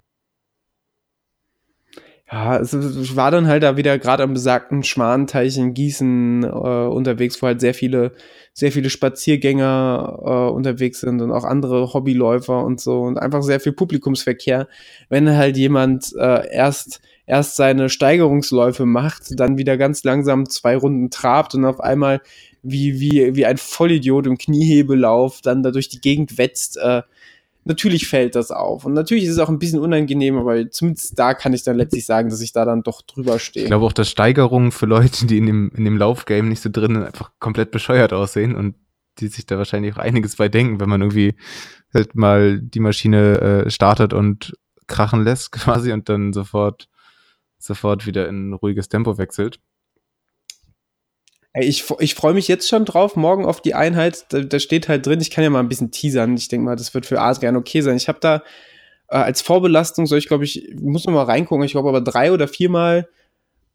[SPEAKER 1] Ja, also ich war dann halt da wieder gerade am besagten Schwanenteich in Gießen äh, unterwegs, wo halt sehr viele, sehr viele Spaziergänger äh, unterwegs sind und auch andere Hobbyläufer und so und einfach sehr viel Publikumsverkehr. Wenn halt jemand äh, erst erst seine Steigerungsläufe macht, dann wieder ganz langsam zwei Runden trabt und auf einmal wie, wie, wie ein Vollidiot im Kniehebelauf dann da durch die Gegend wetzt, äh, natürlich fällt das auf. Und natürlich ist es auch ein bisschen unangenehm, aber zumindest da kann ich dann letztlich sagen, dass ich da dann doch drüber stehe.
[SPEAKER 2] Ich glaube auch, dass Steigerungen für Leute, die in dem, in dem Laufgame nicht so drin sind, einfach komplett bescheuert aussehen und die sich da wahrscheinlich auch einiges bei denken, wenn man irgendwie halt mal die Maschine äh, startet und krachen lässt *laughs* quasi und dann sofort sofort wieder in ruhiges Tempo wechselt.
[SPEAKER 1] Ich, ich freue mich jetzt schon drauf, morgen auf die Einheit. Da, da steht halt drin, ich kann ja mal ein bisschen teasern. Ich denke mal, das wird für Adrian okay sein. Ich habe da äh, als Vorbelastung, soll ich glaube ich, muss noch mal reingucken, ich glaube aber drei oder viermal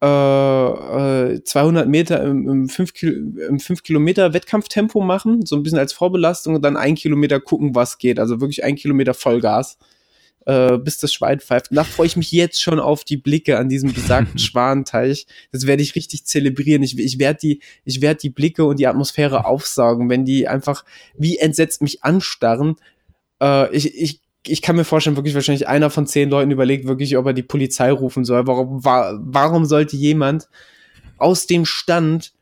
[SPEAKER 1] äh, äh, 200 Meter im, im 5 im 5 Kilometer Wettkampftempo machen, so ein bisschen als Vorbelastung und dann ein Kilometer gucken, was geht. Also wirklich ein Kilometer Vollgas äh, bis das Schwein pfeift. Da freue ich mich jetzt schon auf die Blicke an diesem besagten *laughs* Schwanenteich. Das werde ich richtig zelebrieren. Ich, ich werde die, ich werde die Blicke und die Atmosphäre aufsaugen, wenn die einfach wie entsetzt mich anstarren. Äh, ich, ich, ich kann mir vorstellen, wirklich wahrscheinlich einer von zehn Leuten überlegt wirklich, ob er die Polizei rufen soll. Warum, wa warum sollte jemand aus dem Stand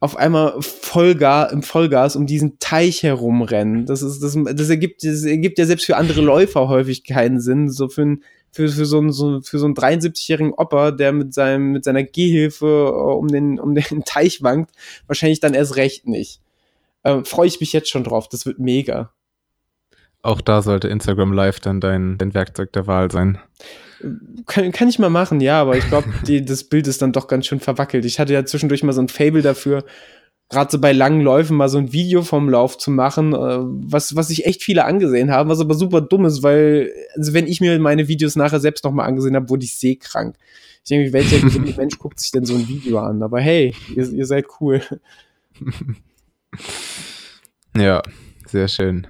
[SPEAKER 1] auf einmal Vollgas, im Vollgas um diesen Teich herumrennen. Das ist, das, das ergibt, das ergibt ja selbst für andere Läufer häufig keinen Sinn. So für, ein, für, für so einen, so, für so einen 73-jährigen Opa, der mit seinem, mit seiner Gehhilfe uh, um den, um den Teich wankt, wahrscheinlich dann erst recht nicht. Ähm, Freue ich mich jetzt schon drauf. Das wird mega.
[SPEAKER 2] Auch da sollte Instagram Live dann dein, dein Werkzeug der Wahl sein.
[SPEAKER 1] Kann, kann ich mal machen, ja, aber ich glaube, das Bild ist dann doch ganz schön verwackelt. Ich hatte ja zwischendurch mal so ein Fable dafür, gerade so bei langen Läufen mal so ein Video vom Lauf zu machen, äh, was, was sich echt viele angesehen haben, was aber super dumm ist, weil, also wenn ich mir meine Videos nachher selbst nochmal angesehen habe, wurde ich seekrank. Ich denke, welcher Mensch guckt sich denn so ein Video an? Aber hey, ihr, ihr seid cool. *laughs*
[SPEAKER 2] Ja, sehr schön.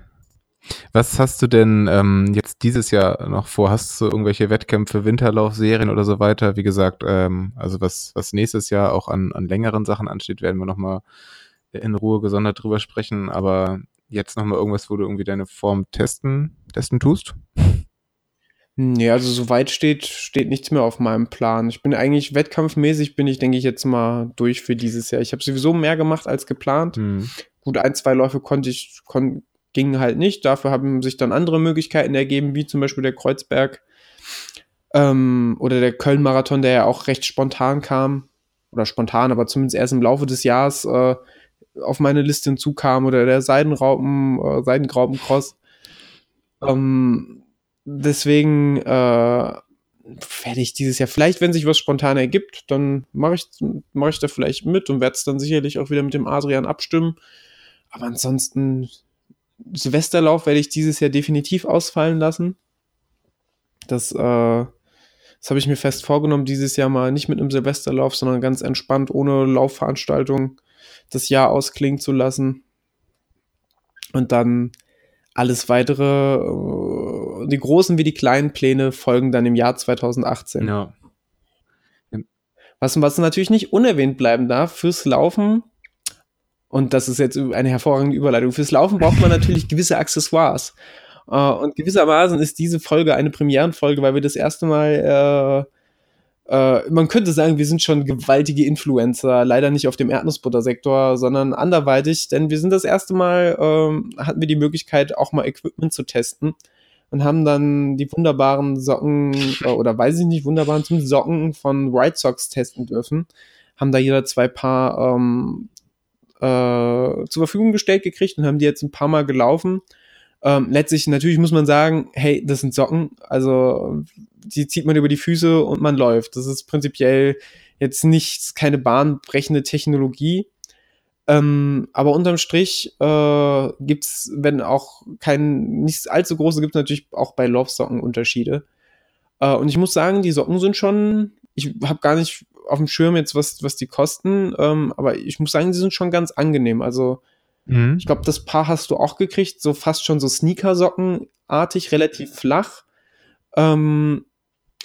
[SPEAKER 2] Was hast du denn ähm, jetzt dieses Jahr noch vor? Hast du irgendwelche Wettkämpfe, Winterlaufserien oder so weiter? Wie gesagt, ähm, also was, was nächstes Jahr auch an, an längeren Sachen ansteht, werden wir nochmal in Ruhe gesondert drüber sprechen. Aber jetzt nochmal irgendwas, wo du irgendwie deine Form testen, testen tust?
[SPEAKER 1] Nee, also soweit steht, steht nichts mehr auf meinem Plan. Ich bin eigentlich wettkampfmäßig, bin ich, denke ich, jetzt mal durch für dieses Jahr. Ich habe sowieso mehr gemacht als geplant. Hm. Gut, ein, zwei Läufe konnte ich, kon gingen halt nicht. Dafür haben sich dann andere Möglichkeiten ergeben, wie zum Beispiel der Kreuzberg ähm, oder der Köln-Marathon, der ja auch recht spontan kam. Oder spontan, aber zumindest erst im Laufe des Jahres äh, auf meine Liste hinzukam. Oder der Seidenraupen, äh, Seidengraupencross. Ähm, deswegen äh, werde ich dieses Jahr, vielleicht, wenn sich was spontan ergibt, dann mache ich, mach ich da vielleicht mit und werde es dann sicherlich auch wieder mit dem Adrian abstimmen. Aber ansonsten Silvesterlauf werde ich dieses Jahr definitiv ausfallen lassen. Das, äh, das habe ich mir fest vorgenommen, dieses Jahr mal nicht mit einem Silvesterlauf, sondern ganz entspannt, ohne Laufveranstaltung, das Jahr ausklingen zu lassen. Und dann alles weitere, äh, die großen wie die kleinen Pläne folgen dann im Jahr 2018. Ja. Was, was natürlich nicht unerwähnt bleiben darf, fürs Laufen und das ist jetzt eine hervorragende Überleitung. Fürs Laufen braucht man natürlich *laughs* gewisse Accessoires. Äh, und gewissermaßen ist diese Folge eine Premierenfolge, weil wir das erste Mal, äh, äh, man könnte sagen, wir sind schon gewaltige Influencer, leider nicht auf dem Erdnussbuttersektor, sondern anderweitig, denn wir sind das erste Mal, ähm, hatten wir die Möglichkeit, auch mal Equipment zu testen und haben dann die wunderbaren Socken, äh, oder weiß ich nicht, wunderbaren zum Socken von White Sox testen dürfen. Haben da jeder zwei Paar ähm, äh, zur Verfügung gestellt gekriegt und haben die jetzt ein paar Mal gelaufen. Ähm, letztlich, natürlich muss man sagen, hey, das sind Socken, also die zieht man über die Füße und man läuft. Das ist prinzipiell jetzt nicht keine bahnbrechende Technologie. Ähm, aber unterm Strich äh, gibt's, wenn auch kein, nicht allzu große, gibt es natürlich auch bei Laufsocken Unterschiede. Äh, und ich muss sagen, die Socken sind schon, ich habe gar nicht auf dem Schirm jetzt, was, was die kosten, ähm, aber ich muss sagen, die sind schon ganz angenehm. Also, mhm. ich glaube, das Paar hast du auch gekriegt, so fast schon so Sneaker-Sockenartig, relativ flach. Ähm,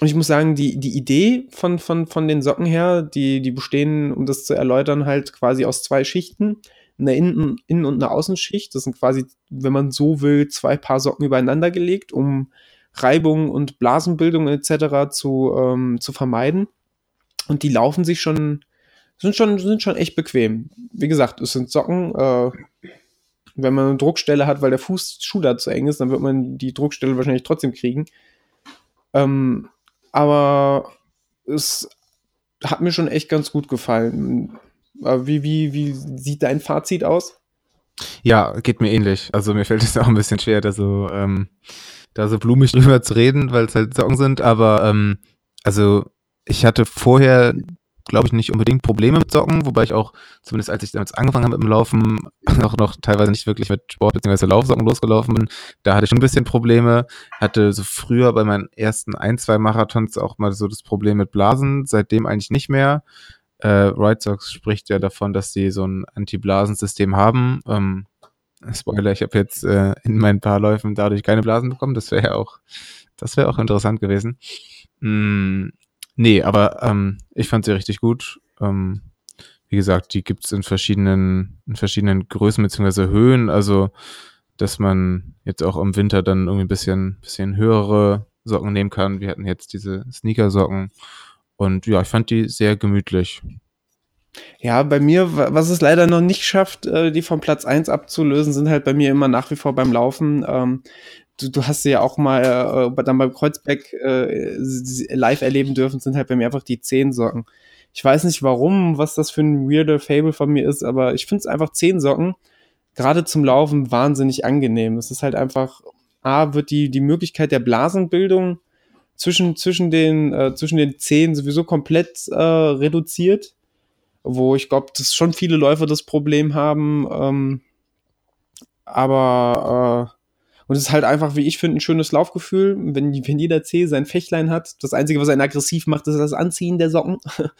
[SPEAKER 1] und ich muss sagen, die, die Idee von, von, von den Socken her, die, die bestehen, um das zu erläutern, halt quasi aus zwei Schichten. Eine Innen-, Innen und eine Außenschicht. Das sind quasi, wenn man so will, zwei Paar Socken übereinander gelegt, um Reibung und Blasenbildung etc. zu, ähm, zu vermeiden. Und die laufen sich schon, sind schon, sind schon echt bequem. Wie gesagt, es sind Socken. Äh, wenn man eine Druckstelle hat, weil der Fußschuh da zu eng ist, dann wird man die Druckstelle wahrscheinlich trotzdem kriegen. Ähm, aber es hat mir schon echt ganz gut gefallen. Wie, wie, wie sieht dein Fazit aus?
[SPEAKER 2] Ja, geht mir ähnlich. Also mir fällt es auch ein bisschen schwer, da so, ähm, da so blumig *laughs* drüber zu reden, weil es halt Socken sind, aber ähm, also ich hatte vorher, glaube ich, nicht unbedingt Probleme mit Socken, wobei ich auch, zumindest als ich damit angefangen habe mit dem Laufen, *laughs* auch noch teilweise nicht wirklich mit Sport bzw. Laufsocken losgelaufen bin. Da hatte ich schon ein bisschen Probleme. Hatte so früher bei meinen ersten ein, zwei Marathons auch mal so das Problem mit Blasen, seitdem eigentlich nicht mehr. Äh, White Sox spricht ja davon, dass sie so ein Anti-Blasensystem haben. Ähm, Spoiler, ich habe jetzt äh, in meinen paar Läufen dadurch keine Blasen bekommen. Das wäre ja auch, das wäre auch interessant gewesen. Mm, Nee, aber ähm, ich fand sie richtig gut. Ähm, wie gesagt, die gibt's in verschiedenen, in verschiedenen Größen bzw. Höhen. Also, dass man jetzt auch im Winter dann irgendwie ein bisschen, bisschen höhere Socken nehmen kann. Wir hatten jetzt diese Sneaker-Socken. Und ja, ich fand die sehr gemütlich.
[SPEAKER 1] Ja, bei mir, was es leider noch nicht schafft, äh, die vom Platz 1 abzulösen, sind halt bei mir immer nach wie vor beim Laufen ähm, du, du hast sie ja auch mal äh, dann beim Kreuzberg äh, live erleben dürfen, sind halt bei mir einfach die Zehensocken. Ich weiß nicht warum, was das für ein weirder Fable von mir ist, aber ich finde es einfach Zehensocken gerade zum Laufen wahnsinnig angenehm. Es ist halt einfach, A, wird die, die Möglichkeit der Blasenbildung zwischen, zwischen, den, äh, zwischen den Zehen sowieso komplett äh, reduziert. wo ich glaube, dass schon viele Läufer das Problem haben. Ähm, aber äh, und es ist halt einfach, wie ich finde, ein schönes Laufgefühl, wenn, wenn jeder C sein Fächlein hat. Das Einzige, was einen aggressiv macht, ist das Anziehen der Socken. *laughs*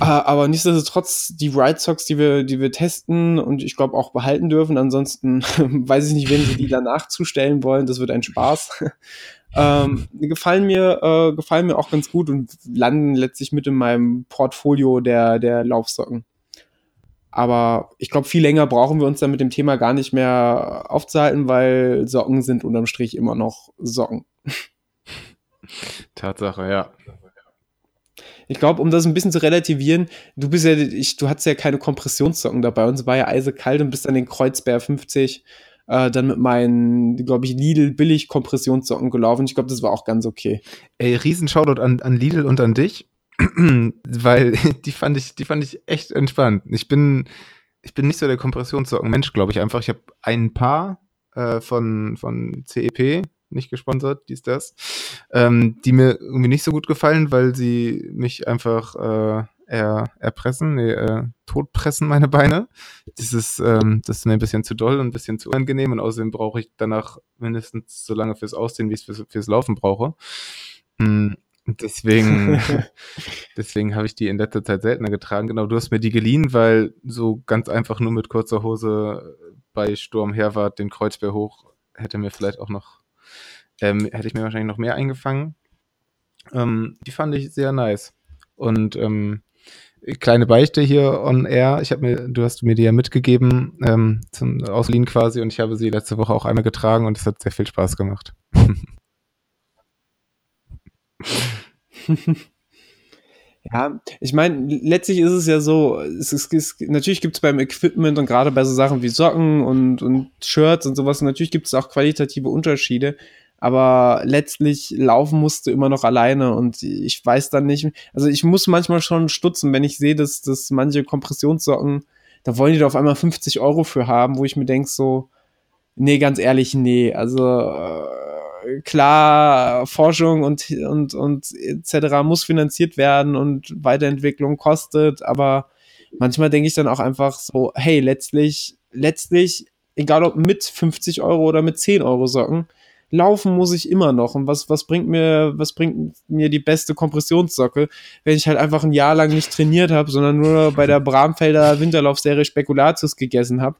[SPEAKER 1] Ah, aber nichtsdestotrotz die Ride Socks, die wir, die wir testen und ich glaube auch behalten dürfen. Ansonsten *laughs* weiß ich nicht, wenn sie die danach zustellen wollen. Das wird ein Spaß. *laughs* ähm, gefallen mir, äh, gefallen mir auch ganz gut und landen letztlich mit in meinem Portfolio der, der Laufsocken. Aber ich glaube, viel länger brauchen wir uns dann mit dem Thema gar nicht mehr aufzuhalten, weil Socken sind unterm Strich immer noch Socken.
[SPEAKER 2] Tatsache, ja.
[SPEAKER 1] Ich glaube, um das ein bisschen zu relativieren, du bist ja, ich, du hattest ja keine Kompressionssocken dabei. Uns war ja eisekalt und bist dann den Kreuzbär 50 äh, dann mit meinen, glaube ich, Lidl billig Kompressionssocken gelaufen. Ich glaube, das war auch ganz okay.
[SPEAKER 2] Ey, riesen Shoutout an, an Lidl und an dich. *clears throat* weil *laughs* die fand ich, die fand ich echt entspannt. Ich bin, ich bin nicht so der Kompressionssocken-Mensch, glaube ich einfach. Ich habe ein paar äh, von, von CEP, nicht gesponsert, dies, das, ähm, die mir irgendwie nicht so gut gefallen, weil sie mich einfach äh, er, erpressen, nee, äh, totpressen meine Beine. Dieses, ähm, das ist mir ein bisschen zu doll und ein bisschen zu unangenehm und außerdem brauche ich danach mindestens so lange fürs Aussehen, wie ich es fürs, fürs Laufen brauche. Hm, Deswegen, *laughs* deswegen habe ich die in letzter Zeit seltener getragen. Genau, du hast mir die geliehen, weil so ganz einfach nur mit kurzer Hose bei Sturm Herwart den Kreuzberg hoch hätte mir vielleicht auch noch, ähm, hätte ich mir wahrscheinlich noch mehr eingefangen. Ähm, die fand ich sehr nice. Und ähm, kleine Beichte hier on air. Ich habe mir, du hast mir die ja mitgegeben ähm, zum Ausliehen quasi und ich habe sie letzte Woche auch einmal getragen und es hat sehr viel Spaß gemacht. *laughs* *laughs*
[SPEAKER 1] Ja, ich meine, letztlich ist es ja so, es ist, es, natürlich gibt es beim Equipment und gerade bei so Sachen wie Socken und, und Shirts und sowas, natürlich gibt es auch qualitative Unterschiede, aber letztlich laufen musst du immer noch alleine und ich weiß dann nicht, also ich muss manchmal schon stutzen, wenn ich sehe, dass, dass manche Kompressionssocken, da wollen die da auf einmal 50 Euro für haben, wo ich mir denke so, nee, ganz ehrlich, nee, also äh, klar, Forschung und, und, und etc. muss finanziert werden und Weiterentwicklung kostet, aber manchmal denke ich dann auch einfach so, hey, letztlich, letztlich, egal ob mit 50 Euro oder mit 10 Euro Socken, laufen muss ich immer noch. Und was, was bringt mir, was bringt mir die beste Kompressionssocke, wenn ich halt einfach ein Jahr lang nicht trainiert habe, sondern nur bei der Bramfelder Winterlaufserie Spekulatius gegessen habe?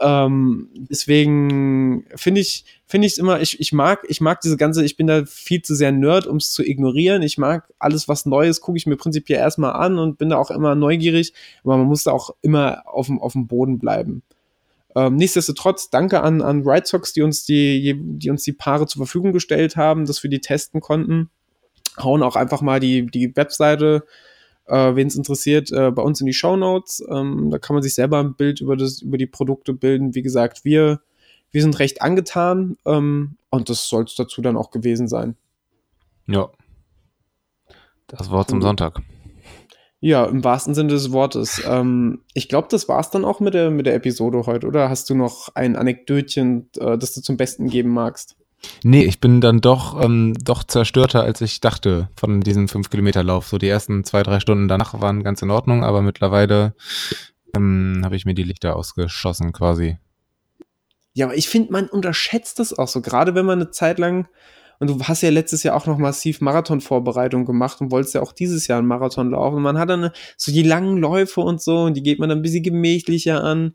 [SPEAKER 1] Ähm, deswegen finde ich, finde ich immer, ich, ich mag, ich mag diese ganze, ich bin da viel zu sehr Nerd, um es zu ignorieren. Ich mag alles, was Neues, gucke ich mir prinzipiell erstmal an und bin da auch immer neugierig, aber man muss da auch immer auf dem, auf dem Boden bleiben. Ähm, nichtsdestotrotz, danke an, an Right Sox, die uns die, die uns die Paare zur Verfügung gestellt haben, dass wir die testen konnten. Hauen auch einfach mal die, die Webseite äh, wen es interessiert, äh, bei uns in die Show Notes. Ähm, da kann man sich selber ein Bild über, das, über die Produkte bilden. Wie gesagt, wir, wir sind recht angetan ähm, und das soll es dazu dann auch gewesen sein.
[SPEAKER 2] Ja. Das Wort zum Sonntag.
[SPEAKER 1] Ja, im wahrsten Sinne des Wortes. Ähm, ich glaube, das war's dann auch mit der, mit der Episode heute, oder? Hast du noch ein Anekdötchen, äh, das du zum Besten geben magst?
[SPEAKER 2] Nee, ich bin dann doch, ähm, doch zerstörter, als ich dachte von diesem 5-Kilometer-Lauf. So die ersten zwei, drei Stunden danach waren ganz in Ordnung, aber mittlerweile ähm, habe ich mir die Lichter ausgeschossen quasi.
[SPEAKER 1] Ja, aber ich finde, man unterschätzt das auch so, gerade wenn man eine Zeit lang, und du hast ja letztes Jahr auch noch massiv Marathonvorbereitung gemacht und wolltest ja auch dieses Jahr einen Marathon laufen. Und man hat dann so die langen Läufe und so, und die geht man dann ein bisschen gemächlicher an.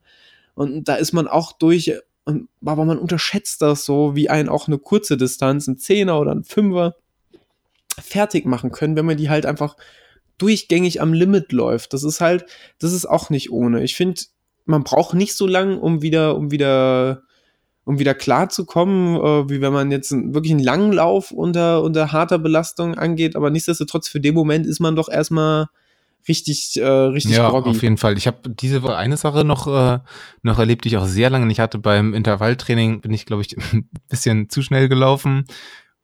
[SPEAKER 1] Und da ist man auch durch und, aber man unterschätzt das so, wie ein auch eine kurze Distanz, ein Zehner oder ein Fünfer fertig machen können, wenn man die halt einfach durchgängig am Limit läuft. Das ist halt, das ist auch nicht ohne. Ich finde, man braucht nicht so lang, um wieder, um wieder, um wieder klar zu kommen, äh, wie wenn man jetzt einen, wirklich einen langen Lauf unter, unter harter Belastung angeht. Aber nichtsdestotrotz, für den Moment ist man doch erstmal richtig, äh, richtig
[SPEAKER 2] ja, groggy. auf jeden Fall. Ich habe diese Woche eine Sache noch, äh, noch erlebt, die ich auch sehr lange nicht hatte. Beim Intervalltraining bin ich, glaube ich, *laughs* ein bisschen zu schnell gelaufen.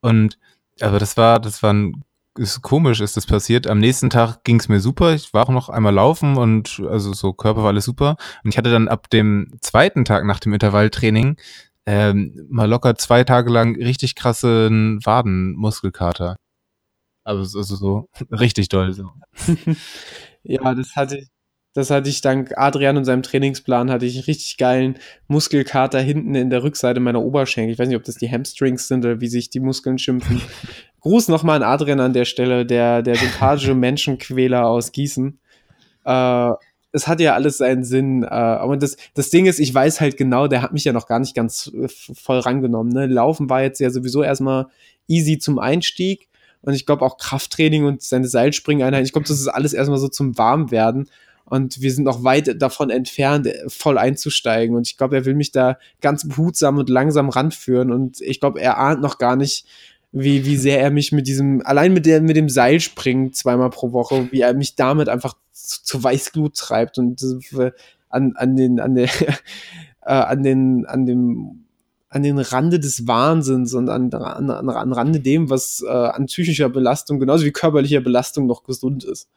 [SPEAKER 2] Und aber das war, das war ein ist komisch, ist das passiert. Am nächsten Tag ging es mir super. Ich war auch noch einmal laufen und also so Körper war alles super. Und ich hatte dann ab dem zweiten Tag nach dem Intervalltraining ähm, mal locker zwei Tage lang richtig krassen Wadenmuskelkater. Also, also so *laughs* richtig doll. So. *laughs*
[SPEAKER 1] Ja, das hatte ich. Das hatte ich dank Adrian und seinem Trainingsplan, hatte ich einen richtig geilen Muskelkater hinten in der Rückseite meiner Oberschenkel. Ich weiß nicht, ob das die Hamstrings sind oder wie sich die Muskeln schimpfen. *laughs* Gruß nochmal an Adrian an der Stelle, der, der sympathische Menschenquäler aus Gießen. Äh, es hat ja alles seinen Sinn. Äh, aber das, das Ding ist, ich weiß halt genau, der hat mich ja noch gar nicht ganz äh, voll rangenommen. Ne? Laufen war jetzt ja sowieso erstmal easy zum Einstieg. Und ich glaube auch Krafttraining und seine Seilspringeinheit, ich glaube, das ist alles erstmal so zum Warmwerden. Und wir sind noch weit davon entfernt, voll einzusteigen. Und ich glaube, er will mich da ganz behutsam und langsam ranführen. Und ich glaube, er ahnt noch gar nicht, wie, wie sehr er mich mit diesem, allein mit, der, mit dem Seilspringen zweimal pro Woche, wie er mich damit einfach zu, zu Weißglut treibt und äh, an, an den, an der, *laughs* äh, an den, an dem, an den Rande des Wahnsinns und an, an, an Rande dem, was äh, an psychischer Belastung, genauso wie körperlicher Belastung noch gesund ist.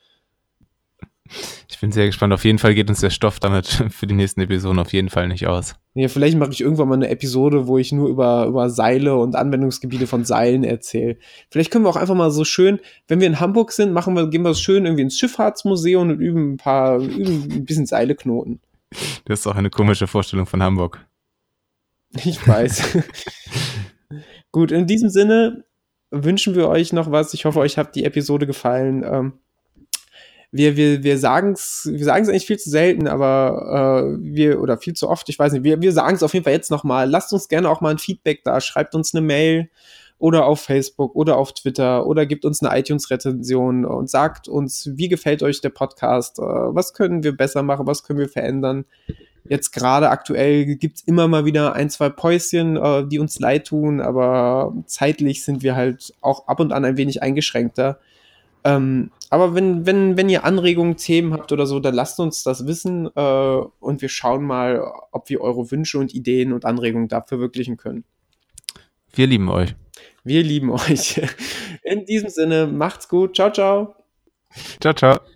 [SPEAKER 2] Ich bin sehr gespannt. Auf jeden Fall geht uns der Stoff damit *laughs* für die nächsten Episoden auf jeden Fall nicht aus.
[SPEAKER 1] Ja, vielleicht mache ich irgendwann mal eine Episode, wo ich nur über, über Seile und Anwendungsgebiete von Seilen erzähle. Vielleicht können wir auch einfach mal so schön, wenn wir in Hamburg sind, machen wir, gehen wir schön irgendwie ins Schifffahrtsmuseum und üben ein paar, üben ein bisschen Seile knoten.
[SPEAKER 2] Das ist auch eine komische Vorstellung von Hamburg.
[SPEAKER 1] Ich weiß. *laughs* Gut, in diesem Sinne wünschen wir euch noch was. Ich hoffe, euch hat die Episode gefallen. Ähm, wir, wir, wir sagen es wir sagen's eigentlich viel zu selten, aber äh, wir, oder viel zu oft, ich weiß nicht, wir, wir sagen es auf jeden Fall jetzt nochmal. Lasst uns gerne auch mal ein Feedback da, schreibt uns eine Mail oder auf Facebook oder auf Twitter oder gibt uns eine iTunes-Rezension und sagt uns, wie gefällt euch der Podcast, äh, was können wir besser machen, was können wir verändern. Jetzt gerade aktuell gibt's immer mal wieder ein, zwei Päuschen, äh, die uns leid tun, aber zeitlich sind wir halt auch ab und an ein wenig eingeschränkter. Ähm, aber wenn, wenn, wenn ihr Anregungen, Themen habt oder so, dann lasst uns das wissen äh, und wir schauen mal, ob wir eure Wünsche und Ideen und Anregungen da verwirklichen können.
[SPEAKER 2] Wir lieben euch.
[SPEAKER 1] Wir lieben euch. *laughs* In diesem Sinne, macht's gut. Ciao, ciao.
[SPEAKER 2] Ciao, ciao.